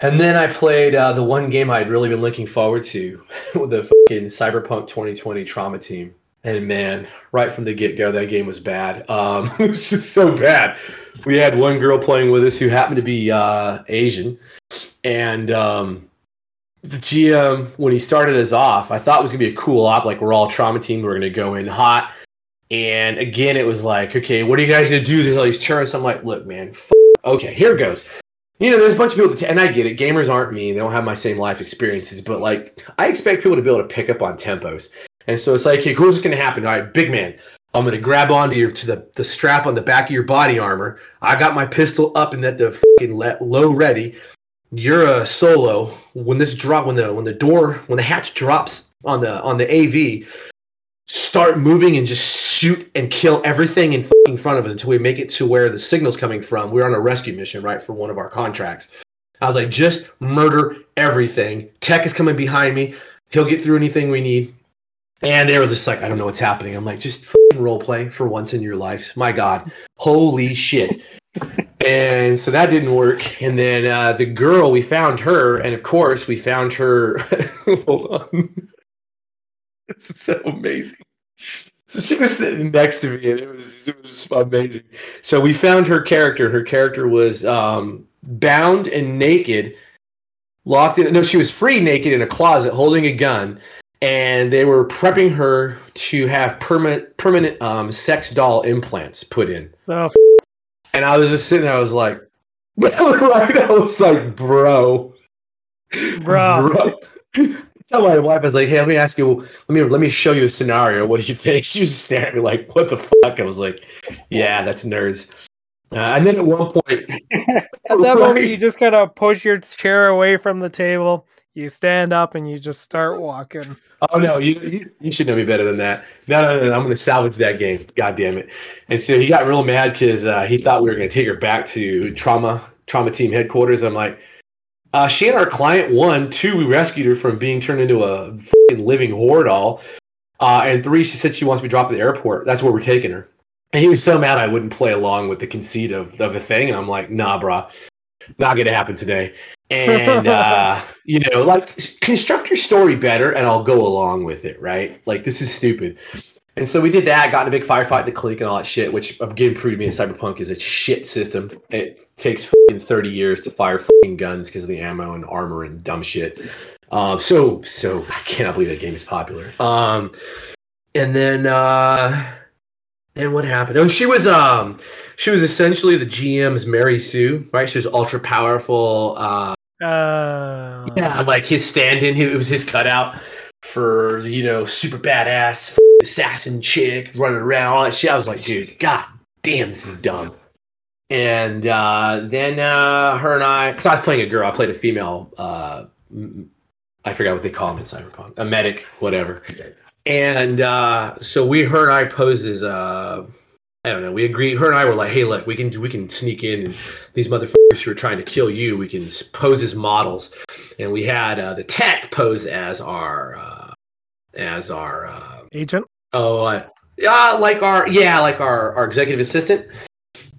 And then I played uh, the one game I'd really been looking forward to (laughs) with the fucking Cyberpunk 2020 Trauma Team. And man, right from the get go, that game was bad. Um, (laughs) it was just so bad. We had one girl playing with us who happened to be uh, Asian, and um, the GM when he started us off, I thought it was gonna be a cool op. Like we're all trauma team, we're gonna go in hot and again, it was like, okay, what are you guys gonna do? There's all these tourists. I'm like, look, man, f- okay, here it goes. You know, there's a bunch of people, t- and I get it. Gamers aren't me; they don't have my same life experiences. But like, I expect people to be able to pick up on tempos. And so it's like, okay, who's going to happen? All right, big man. I'm going to grab onto your to the, the strap on the back of your body armor. I got my pistol up and at the fucking le- low ready. You're a solo. When this drop, when the when the door, when the hatch drops on the on the AV, start moving and just shoot and kill everything in fucking front of us until we make it to where the signal's coming from. We're on a rescue mission, right, for one of our contracts. I was like, just murder everything. Tech is coming behind me. He'll get through anything we need. And they were just like, I don't know what's happening. I'm like, just role play for once in your life. My God, holy shit. and so that didn't work. And then uh, the girl, we found her. And of course, we found her. (laughs) Hold (laughs) on. This is so amazing. So she was sitting next to me, and it was it was just amazing. So we found her character. Her character was um, bound and naked, locked in. No, she was free, naked in a closet, holding a gun, and they were prepping her to have permanent permanent um, sex doll implants put in. Oh, f- And I was just sitting there. I was like, (laughs) I was like, bro, Bro. bro. Tell my wife, I was like, "Hey, let me ask you. Let me let me show you a scenario. What do you think?" (laughs) She was staring at me like, "What the fuck?" I was like, "Yeah, that's nerds." Uh, and then at one point, (laughs) At that moment, you just kind of push your chair away from the table. You stand up and you just start walking. Oh no, you, you you should know me better than that. No, no, no, no I'm going to salvage that game. God damn it! And so he got real mad because uh, he thought we were going to take her back to trauma trauma team headquarters. I'm like, uh, she and our client won. Two, we rescued her from being turned into a living whore doll. Uh, and three, she said she wants to be dropped at the airport. That's where we're taking her. And he was so mad I wouldn't play along with the conceit of, of the thing. And I'm like, nah, brah, not going to happen today. And, (laughs) uh, you know, like construct your story better and I'll go along with it, right? Like, this is stupid. And so we did that, got in a big firefight, the clique, and all that shit, which again proved to me in Cyberpunk is a shit system. It takes fucking 30 years to fire fucking guns because of the ammo and armor and dumb shit. Um, so, so I cannot believe that game is popular. Um, and then, uh, and what happened? Oh, she was, um, she was essentially the GM's Mary Sue, right? She was ultra powerful. Uh, Uh, yeah, like his stand-in, it was his cutout for you know super badass f- assassin chick running around all that shit. I was like, dude, god damn, this is dumb. And uh, then uh, her and I, because I was playing a girl, I played a female. Uh, I forgot what they call them in Cyberpunk, a medic, whatever. And uh, so we, her and I posed as, uh, I don't know. We agreed. Her and I were like, "Hey, look, we can we can sneak in, and these motherfuckers who are trying to kill you, we can pose as models." And we had uh, the tech pose as our uh, as our uh, agent. oh uh, yeah, like our yeah, like our our executive assistant.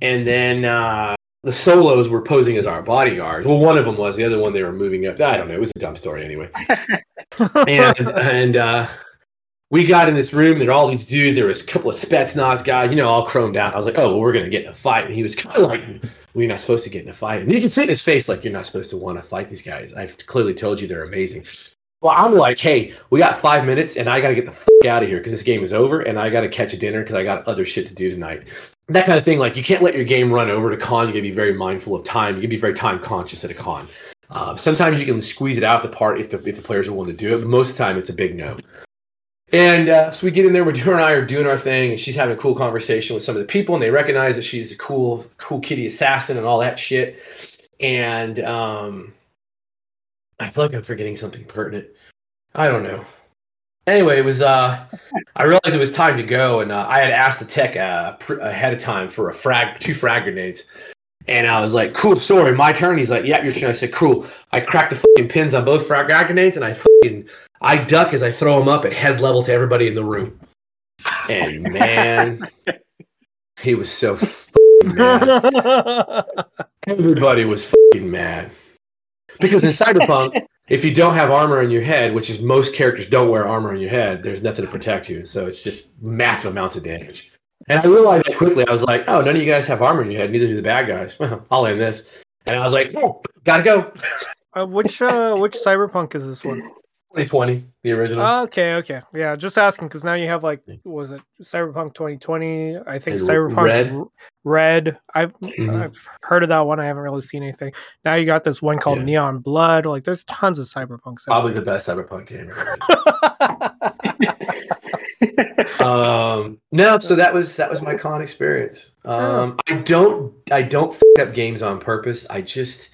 And then uh, the solos were posing as our bodyguards. Well, one of them was. The other one they were moving up. I don't know. It was a dumb story anyway (laughs) and and uh, we got in this room. There were all these dudes. There was a couple of Spetsnaz guys, you know, all chromed out. I was like, oh, well, we're gonna get in a fight. And he was kind of like, you're not supposed to get in a fight. And you can see in his face like you're not supposed to want to fight these guys. I've clearly told you they're amazing. Well, I'm like, hey, we got five minutes, and I got to get the fuck out of here because this game is over, and I got to catch a dinner because I got other shit to do tonight. That kind of thing. Like, you can't let your game run over to con. You got to be very mindful of time. You can be very time conscious at a con. Um, sometimes you can squeeze it out of the part if the if the players are willing to do it, but most of the time it's a big no. And uh, so we get in there, her and I are doing our thing, and she's having a cool conversation with some of the people, and they recognize that she's a cool, cool kitty assassin and all that shit. And um, I feel like I'm forgetting something pertinent. I don't know. Anyway, it was. Uh, I realized it was time to go, and uh, I had asked the tech uh, pr- ahead of time for a frag, two frag grenades. And I was like, "Cool story, my turn." He's like, "Yep, your turn." I said, "Cool." I cracked the fucking pins on both frag grenades, and I fucking I duck as I throw them up at head level to everybody in the room. And man, (laughs) he was so fucking mad. (laughs) Everybody was fucking mad. Because in Cyberpunk, (laughs) if you don't have armor on your head, which is most characters don't wear armor on your head, there's nothing to protect you. So it's just massive amounts of damage. And I realized that quickly. I was like, oh, none of you guys have armor in your head. Neither do the bad guys. Well, I'll end this. And I was like, oh, gotta go. uh, which uh, which cyberpunk is this one? 2020, the original. Oh, okay, okay, yeah. Just asking because now you have like, was it Cyberpunk 2020? I think And Cyberpunk Red. Red. I've Mhm. I've heard of that one. I haven't really seen anything. Now you got this one called Yeah. Neon Blood. Like, there's tons of Cyberpunk. Probably the best Cyberpunk game. ever. (laughs) um, no, so that was that was my con experience. Um, I don't I don't f- up games on purpose. I just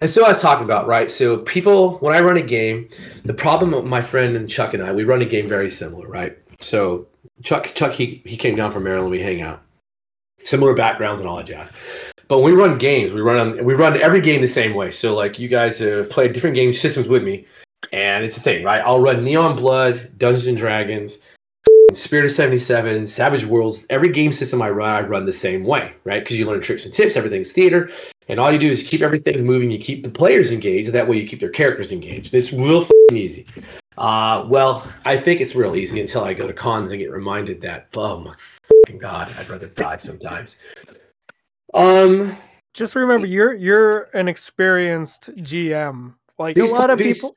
and so I was talking about right. So people, when I run a game, the problem with my friend and Chuck and I, we run a game very similar, right? So Chuck Chuck he he came down from Maryland. We hang out, similar backgrounds and all that jazz. But when we run games, we run on we run every game the same way. So like you guys have played different game systems with me, and it's a thing, right? I'll run Neon Blood, Dungeons and Dragons, Spirit of 77, Savage Worlds, every game system I run, I run the same way, right? Because you learn tricks and tips, everything's theater, and all you do is keep everything moving, you keep the players engaged, that way you keep their characters engaged. It's real f***ing easy. Uh, well, I think it's real easy until I go to cons and get reminded that, oh my god, I'd rather die sometimes. Um, Just remember, you're you're an experienced GM. Like These- a lot of these- people.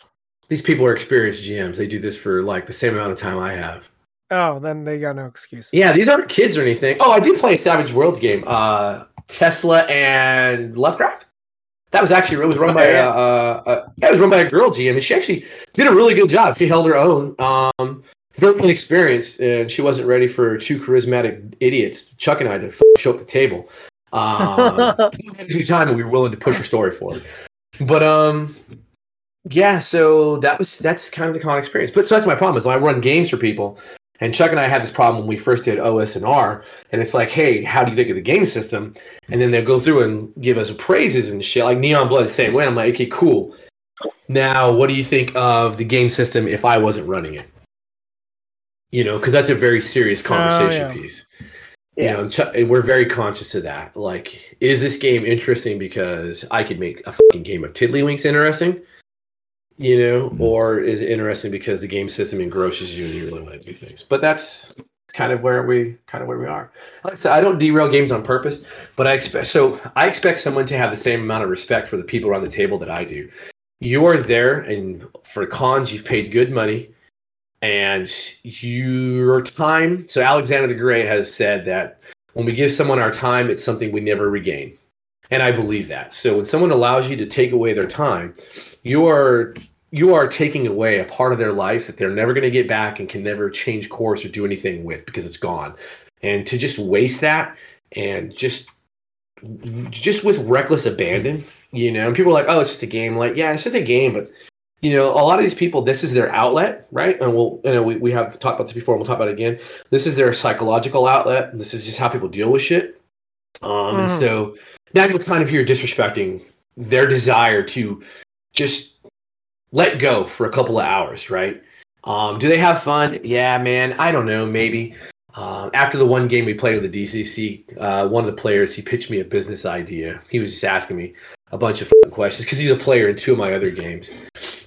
these people are experienced GMs. They do this for like the same amount of time I have. Oh, then they got no excuse. Yeah, these aren't kids or anything. Oh, I did play a Savage Worlds game. Uh, Tesla and Lovecraft. That was actually it was run by Okay. a, uh, uh, yeah, it was run by a girl GM, and she actually did a really good job. She held her own. Um, very inexperienced, and she wasn't ready for two charismatic idiots, Chuck and I, to f- show up the table. (laughs) Um, we had a good time, and we were willing to push her story forward. But um, yeah, so that was that's kind of the con experience. But so that's my problem is I run games for people, and Chuck and I had this problem when we first did OS and R, and it's like, hey, how do you think of the game system? And then they'll go through and give us praises and shit. Like Neon Blood, is the same way. I'm like, okay, cool. Now, what do you think of the game system if I wasn't running it? You know, because that's a very serious oh, conversation yeah. piece. Yeah. You know, and Chuck, we're very conscious of that. Like, is this game interesting because I could make a fucking game of Tiddlywinks interesting? You know, mm-hmm. or is it interesting because the game system engrosses you and you really want to do things? But that's kind of where we kind of where we are. Like I said, I don't derail games on purpose, but I expect so I expect someone to have the same amount of respect for the people around the table that I do. You are there, and for cons, you've paid good money, and your time. So Alexander the Great has said that when we give someone our time, it's something we never regain, and I believe that. So when someone allows you to take away their time, you are you are taking away a part of their life that they're never going to get back and can never change course or do anything with because it's gone. And to just waste that and just just with reckless abandon, you know, and people are like, "Oh, it's just a game." Like, yeah, it's just a game, but you know, a lot of these people, this is their outlet, right? And we'll, you know, we, we have talked about this before, and we'll talk about it again. This is their psychological outlet. This is just how people deal with shit. Um, and Mhm. so now you're kind of here disrespecting their desire to just let go for a couple of hours, right? Um, do they have fun? Yeah, man. I don't know. Maybe. Um, after the one game we played with the DCC, uh, one of the players he pitched me a business idea. He was just asking me a bunch of questions because he's a player in two of my other games,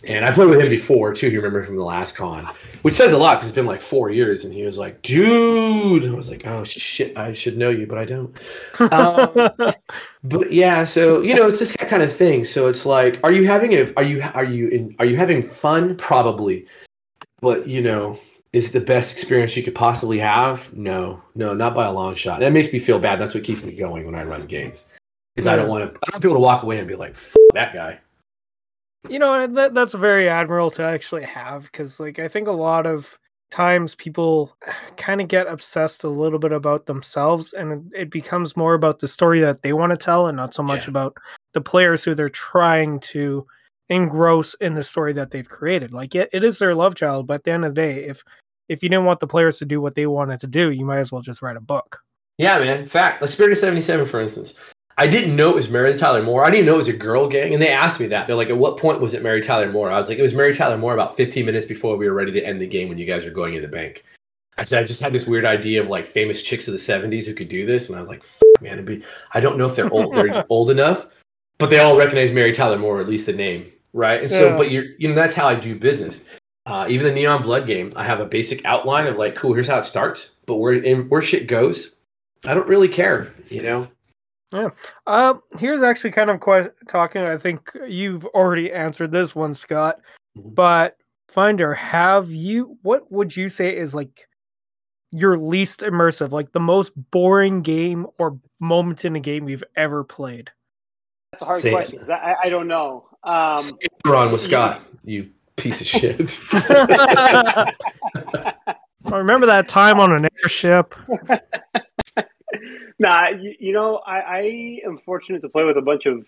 and I played with him before too. If you remember from the last con, which says a lot because it's been like four years, and he was like, "Dude," I was like, "Oh shit, I should know you, but I don't." Um, (laughs) but yeah, so you know, it's this kind of thing. So it's like, are you having a, are you, are you, in, are you having fun? Probably, but you know, is it the best experience you could possibly have? No, no, not by a long shot. That makes me feel bad. That's what keeps me going when I run games, because I don't want to. I don't want people to walk away and be like, that guy. you know that that's very admirable to actually have because like i think a lot of times people kind of get obsessed a little bit about themselves and it, it becomes more about the story that they want to tell and not so much Yeah. about the players who they're trying to engross in the story that they've created like it, it is their love child but at the end of the day if if you didn't want the players to do what they wanted to do you might as well just write a book Yeah, man. Fact. The Spirit of 77, for instance. I didn't know it was Mary Tyler Moore. I didn't know it was a girl gang. And they asked me that. They're like, at what point was it Mary Tyler Moore? I was like, it was Mary Tyler Moore about 15 minutes before we were ready to end the game when you guys were going in the bank. I said, I just had this weird idea of like famous chicks of the 70s who could do this. And I was like, man, it'd be, I don't know if they're old, they're (laughs) old enough, but they all recognize Mary Tyler Moore, or at least the name. Right. And so, Yeah. but you're, you know, that's how I do business. Uh, even the Neon Blood game, I have a basic outline of like, cool, here's how it starts, but where, in, where shit goes, I don't really care, you know? Uh, here's actually kind of que- talking. I think you've already answered this one, Scott. Mhm. But Finder, have you what would you say is like your least immersive, like the most boring game or moment in a game you've ever played? That's a hard Say question because I, I don't know. Um, You're on with Scott, you piece of shit. (laughs) I remember that time on an airship. (laughs) nah, you, you know, I, I am fortunate to play with a bunch of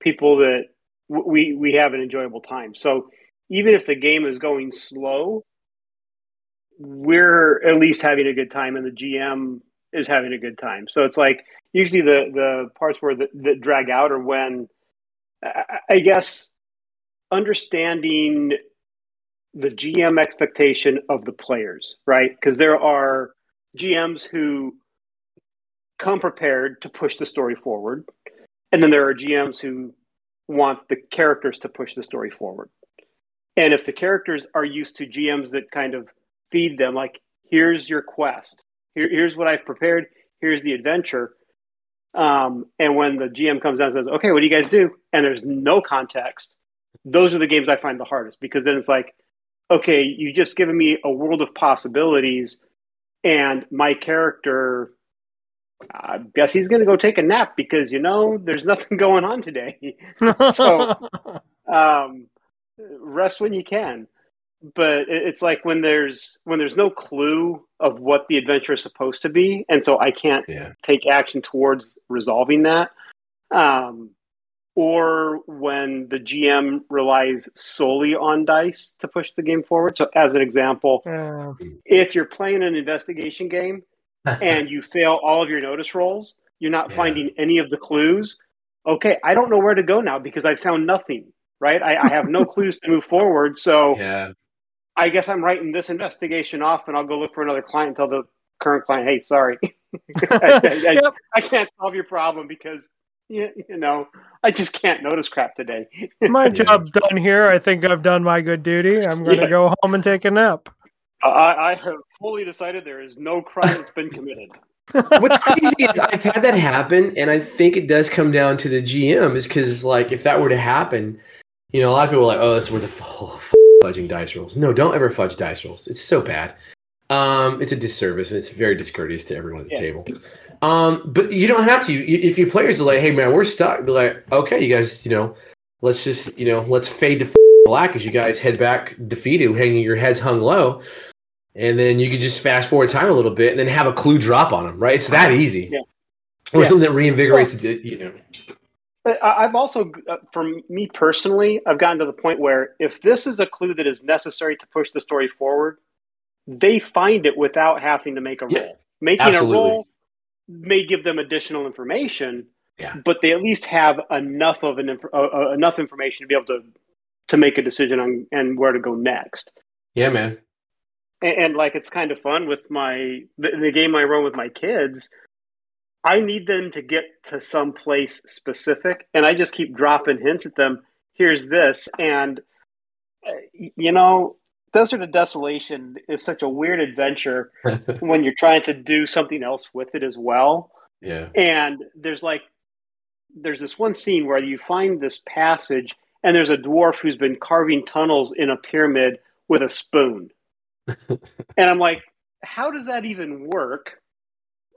people that w- we we have an enjoyable time. So even if the game is going slow, we're at least having a good time, and the GM is having a good time. So it's like usually the the parts where the, that drag out are when I, I guess understanding the GM expectation of the players, right? Because there are GMs who come prepared to push the story forward, and then there are GMs who want the characters to push the story forward. And if the characters are used to GMs that kind of feed them, like, here's your quest, Here, here's what I've prepared, here's the adventure. Um, and when the GM comes down and says, okay, what do you guys do? And there's no context, those are the games I find the hardest because then it's like, okay, you've just given me a world of possibilities, and my character, I guess he's going to go take a nap because, you know, there's nothing (laughs) going on today. (laughs) So- (laughs) um, rest when you can. But it's like when there's when there's no clue of what the adventure is supposed to be, and so I can't yeah. take action towards resolving that. Um, or when the GM relies solely on dice to push the game forward. So, as an example, Yeah. if you're playing an investigation game (laughs) and you fail all of your notice rolls, you're not Yeah. finding any of the clues. Okay, I don't know where to go now because I found nothing. Right, I, I have no (laughs) clues to move forward. So yeah. I guess I'm writing this investigation off, and I'll go look for another client. and Tell the current client, "Hey, sorry, (laughs) I, I- Yep. I can't solve your problem because (laughs) you, you know I just can't notice crap today." (laughs) My (laughs) job's done here. I think I've done my good duty. I'm going to Yeah. go home and take a nap. I, I have fully decided there is no crime that's been committed. What's crazy is I've had that happen, and I think it does come down to the GM. Is because like if that were to happen, you know, a lot of people are like, "Oh, that's worth a f- f- fudging dice rolls." No, don't ever fudge dice rolls. It's so bad. Um, it's a disservice, and it's very discourteous to everyone at the Yeah. table. Um, but you don't have to. You- If your players are like, "Hey, man, we're stuck," be like, "Okay, you guys, you know, let's just, you know, let's fade to f- black as you guys head back defeated, hanging your heads hung low." And then you could just fast forward time a little bit, and then have a clue drop on them. Right? It's that easy. Yeah. Or Yeah. something that reinvigorates, the, you know. But I've also, uh, for me personally, I've gotten to the point where if this is a clue that is necessary to push the story forward, they find it without having to make a roll. Yeah, Making absolutely. a roll may give them additional information, Yeah. but they at least have enough of an inf- uh, uh, enough information to be able to to make a decision on and where to go next. Yeah, man. and, and like it's kind of fun with my the, the game I run with my kids. I need them to get to some place specific, and I just keep dropping hints at them. Here's this, and uh, you know, Desert of Desolation is such a weird adventure (laughs) when you're trying to do something else with it as well. yeah. And there's like, there's this one scene where you find this passage, and there's a dwarf who's been carving tunnels in a pyramid with a spoon. (laughs) and I'm like, how does that even work?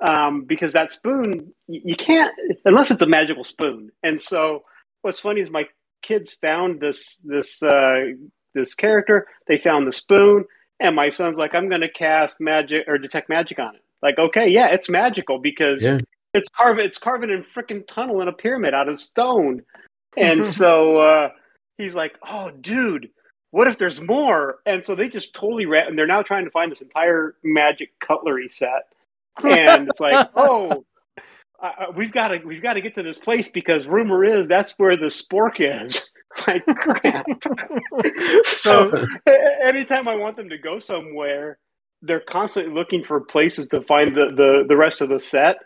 Um, because that spoon, you can't, unless it's a magical spoon. And so, what's funny is my kids found this this uh, this character. They found the spoon, and my son's like, "I'm going to cast magic or detect magic on it." Like, okay, yeah, it's magical because Yeah. it's carving it's carving in a freaking tunnel in a pyramid out of stone. (laughs) And so uh, he's like, "Oh, dude, what if there's more?" And so they just totally ran, and they're now trying to find this entire magic cutlery set. And it's like, (laughs) "Oh, uh, we've got to we've got to get to this place because rumor is that's where the spork is." (laughs) It's like crap. (laughs) so anytime I want them to go somewhere, they're constantly looking for places to find the, the, the rest of the set.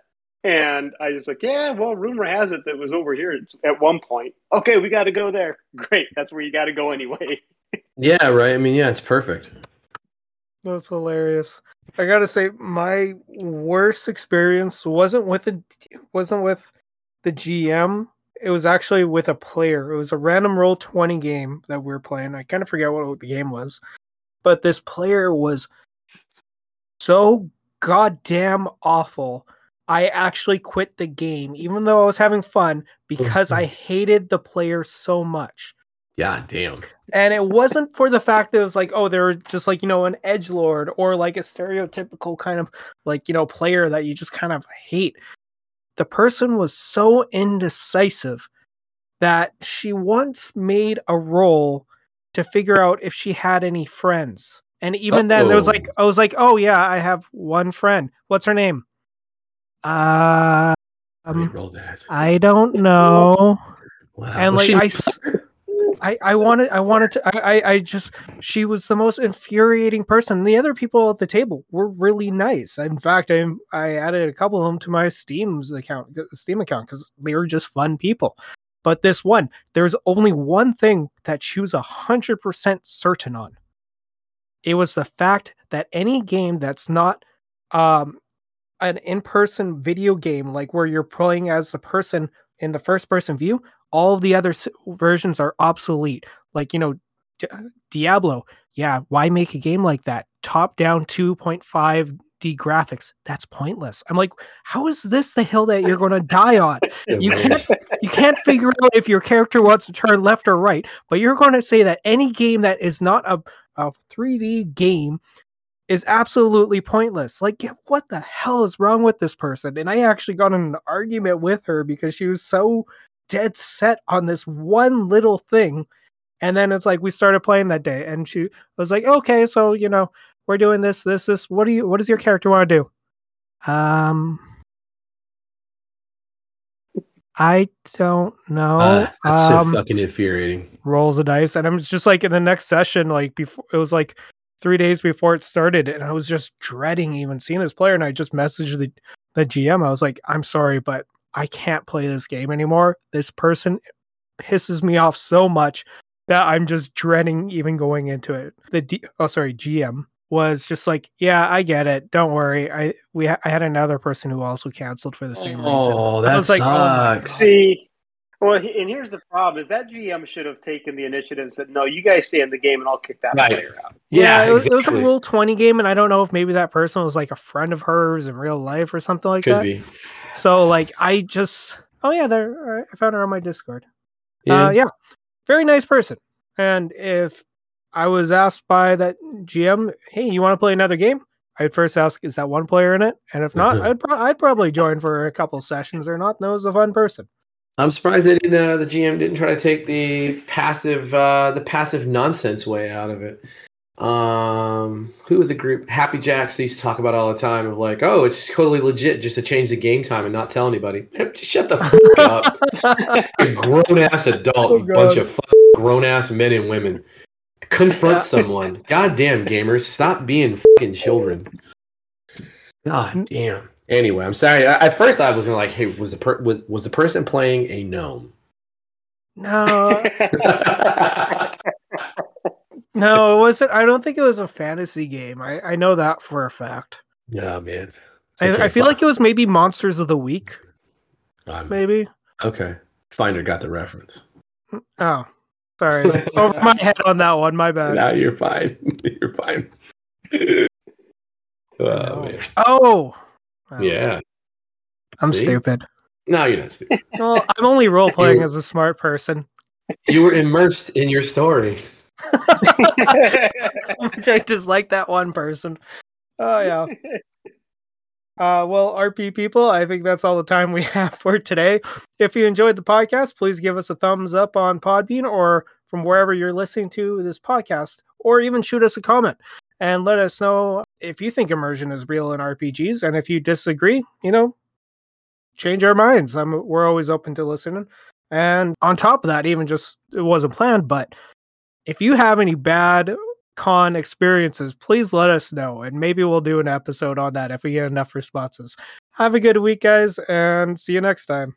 And I just like, yeah, well, rumor has it that it was over here at one point. Okay, we got to go there. (laughs) Great, that's where you got to go anyway. Yeah, right. I mean, yeah, it's perfect. That's hilarious. I gotta say, my worst experience wasn't with the wasn't with the GM it was actually with a player. It was a random Roll20 game that we were playing. I kind of forget what the game was. But this player was so goddamn awful. I actually quit the game, even though I was having fun, because I (laughs) hated the player so much. Yeah, damn. And it (laughs) wasn't for the fact that it was like, oh, they're just like, you know, an edge lord or like a stereotypical kind of like, you know, player that you just kind of hate. The person was so indecisive that she once made a roll to figure out if she had any friends. And even then, there was like, I was like, oh yeah, I have one friend. What's her name? Uh, um, roll that. I don't know. Wow. And Was like I, (laughs) I, I wanted, I wanted to, I, I, just, she was the most infuriating person. The other people at the table were really nice. In fact, I, I added a couple of them to my Steam's account, Steam account, because they were just fun people. But this one, there's only one thing that she was hundred percent certain on. It was the fact that any game that's not, um, an in-person video game, like where you're playing as the person in the first-person view, all of the other s- versions are obsolete. Like, you know, D- Diablo. Yeah, why make a game like that? Top down 2.5D graphics. That's pointless. I'm like, how is this the hill that you're going to die on? (laughs) You can't you can't figure out if your character wants to turn left or right, but you're going to say that any game that is not a, a 3D game is absolutely pointless. Like, yeah, what the hell is wrong with this person? And I actually got in an argument with her because she was so dead set on this one little thing. And then it's like we started playing that day, and she was like, "Okay, so you know, we're doing this, this, this. What do you? What does your character want to do?" Um, I don't know. Uh, that's um, so fucking infuriating. rolls of dice and i'm just like in the next session like before it was like three days before it started and i was just dreading even seeing this player and i just messaged the, the gm i was like i'm sorry but i can't play this game anymore. This person pisses me off so much that i'm just dreading even going into it. The D- oh sorry gm was just like yeah i get it. Don't worry. I we ha- i had another person who also canceled for the same reason. Oh, I that was like, oh sucks. See, well, and here's the problem: is that GM should have taken the initiative and said, "No, you guys stay in the game, and I'll kick that Right. player out." yeah, it, was, it was a. Rule 20 game, and I don't know if maybe that person was like a friend of hers in real life or something like Could that. be. So, like, I just, oh, yeah, there, I found her on my Discord. Yeah. Uh, yeah, very nice person. And if I was asked by that GM, hey, you want to play another game? I'd first ask, is that one player in it? And if not, I'd, pro- I'd probably join for a couple sessions or not. That was a fun person. I'm surprised they didn't. Uh, the GM didn't try to take the passive, uh, the passive nonsense way out of it. Um, who was the group? Happy Jacks. They used to talk about all the time of like, oh, it's totally legit just to change the game time and not tell anybody. Shut the fuck up. (laughs) a grown ass adult, Oh, you bunch of grown ass men and women. Confront Yeah. (laughs) someone. Goddamn gamers, stop being fucking children. God damn. Anyway, I'm sorry. I, at first, I was gonna like, hey, was the per- was, was the person playing a gnome? No, no, it wasn't. I don't think it was a fantasy game. I, I know that for a fact. yeah, man. It's I, I feel like it was maybe Monsters of the Week, I'm- maybe. okay. Finder got the reference. Oh, sorry. Over my head on that one. My bad. Now you're fine. (laughs) you're fine. oh No. man. Oh. Wow. Yeah. I'm See? stupid. No, you're not stupid. (laughs) Well, I'm only role playing as a smart person. You were immersed in your story. (laughs) (laughs) Which I dislike that one person. Oh yeah. Uh, well, RP people, I think that's all the time we have for today. If you enjoyed the podcast, please give us a thumbs up on Podbean or from wherever you're listening to this podcast, or even shoot us a comment and let us know if you think immersion is real in RPGs. And if you disagree, you know, change our minds. I'm, we're always open to listening. And on top of that, even just it wasn't planned, but if you have any bad con experiences, please let us know. And maybe we'll do an episode on that if we get enough responses. Have a good week, guys, and see you next time.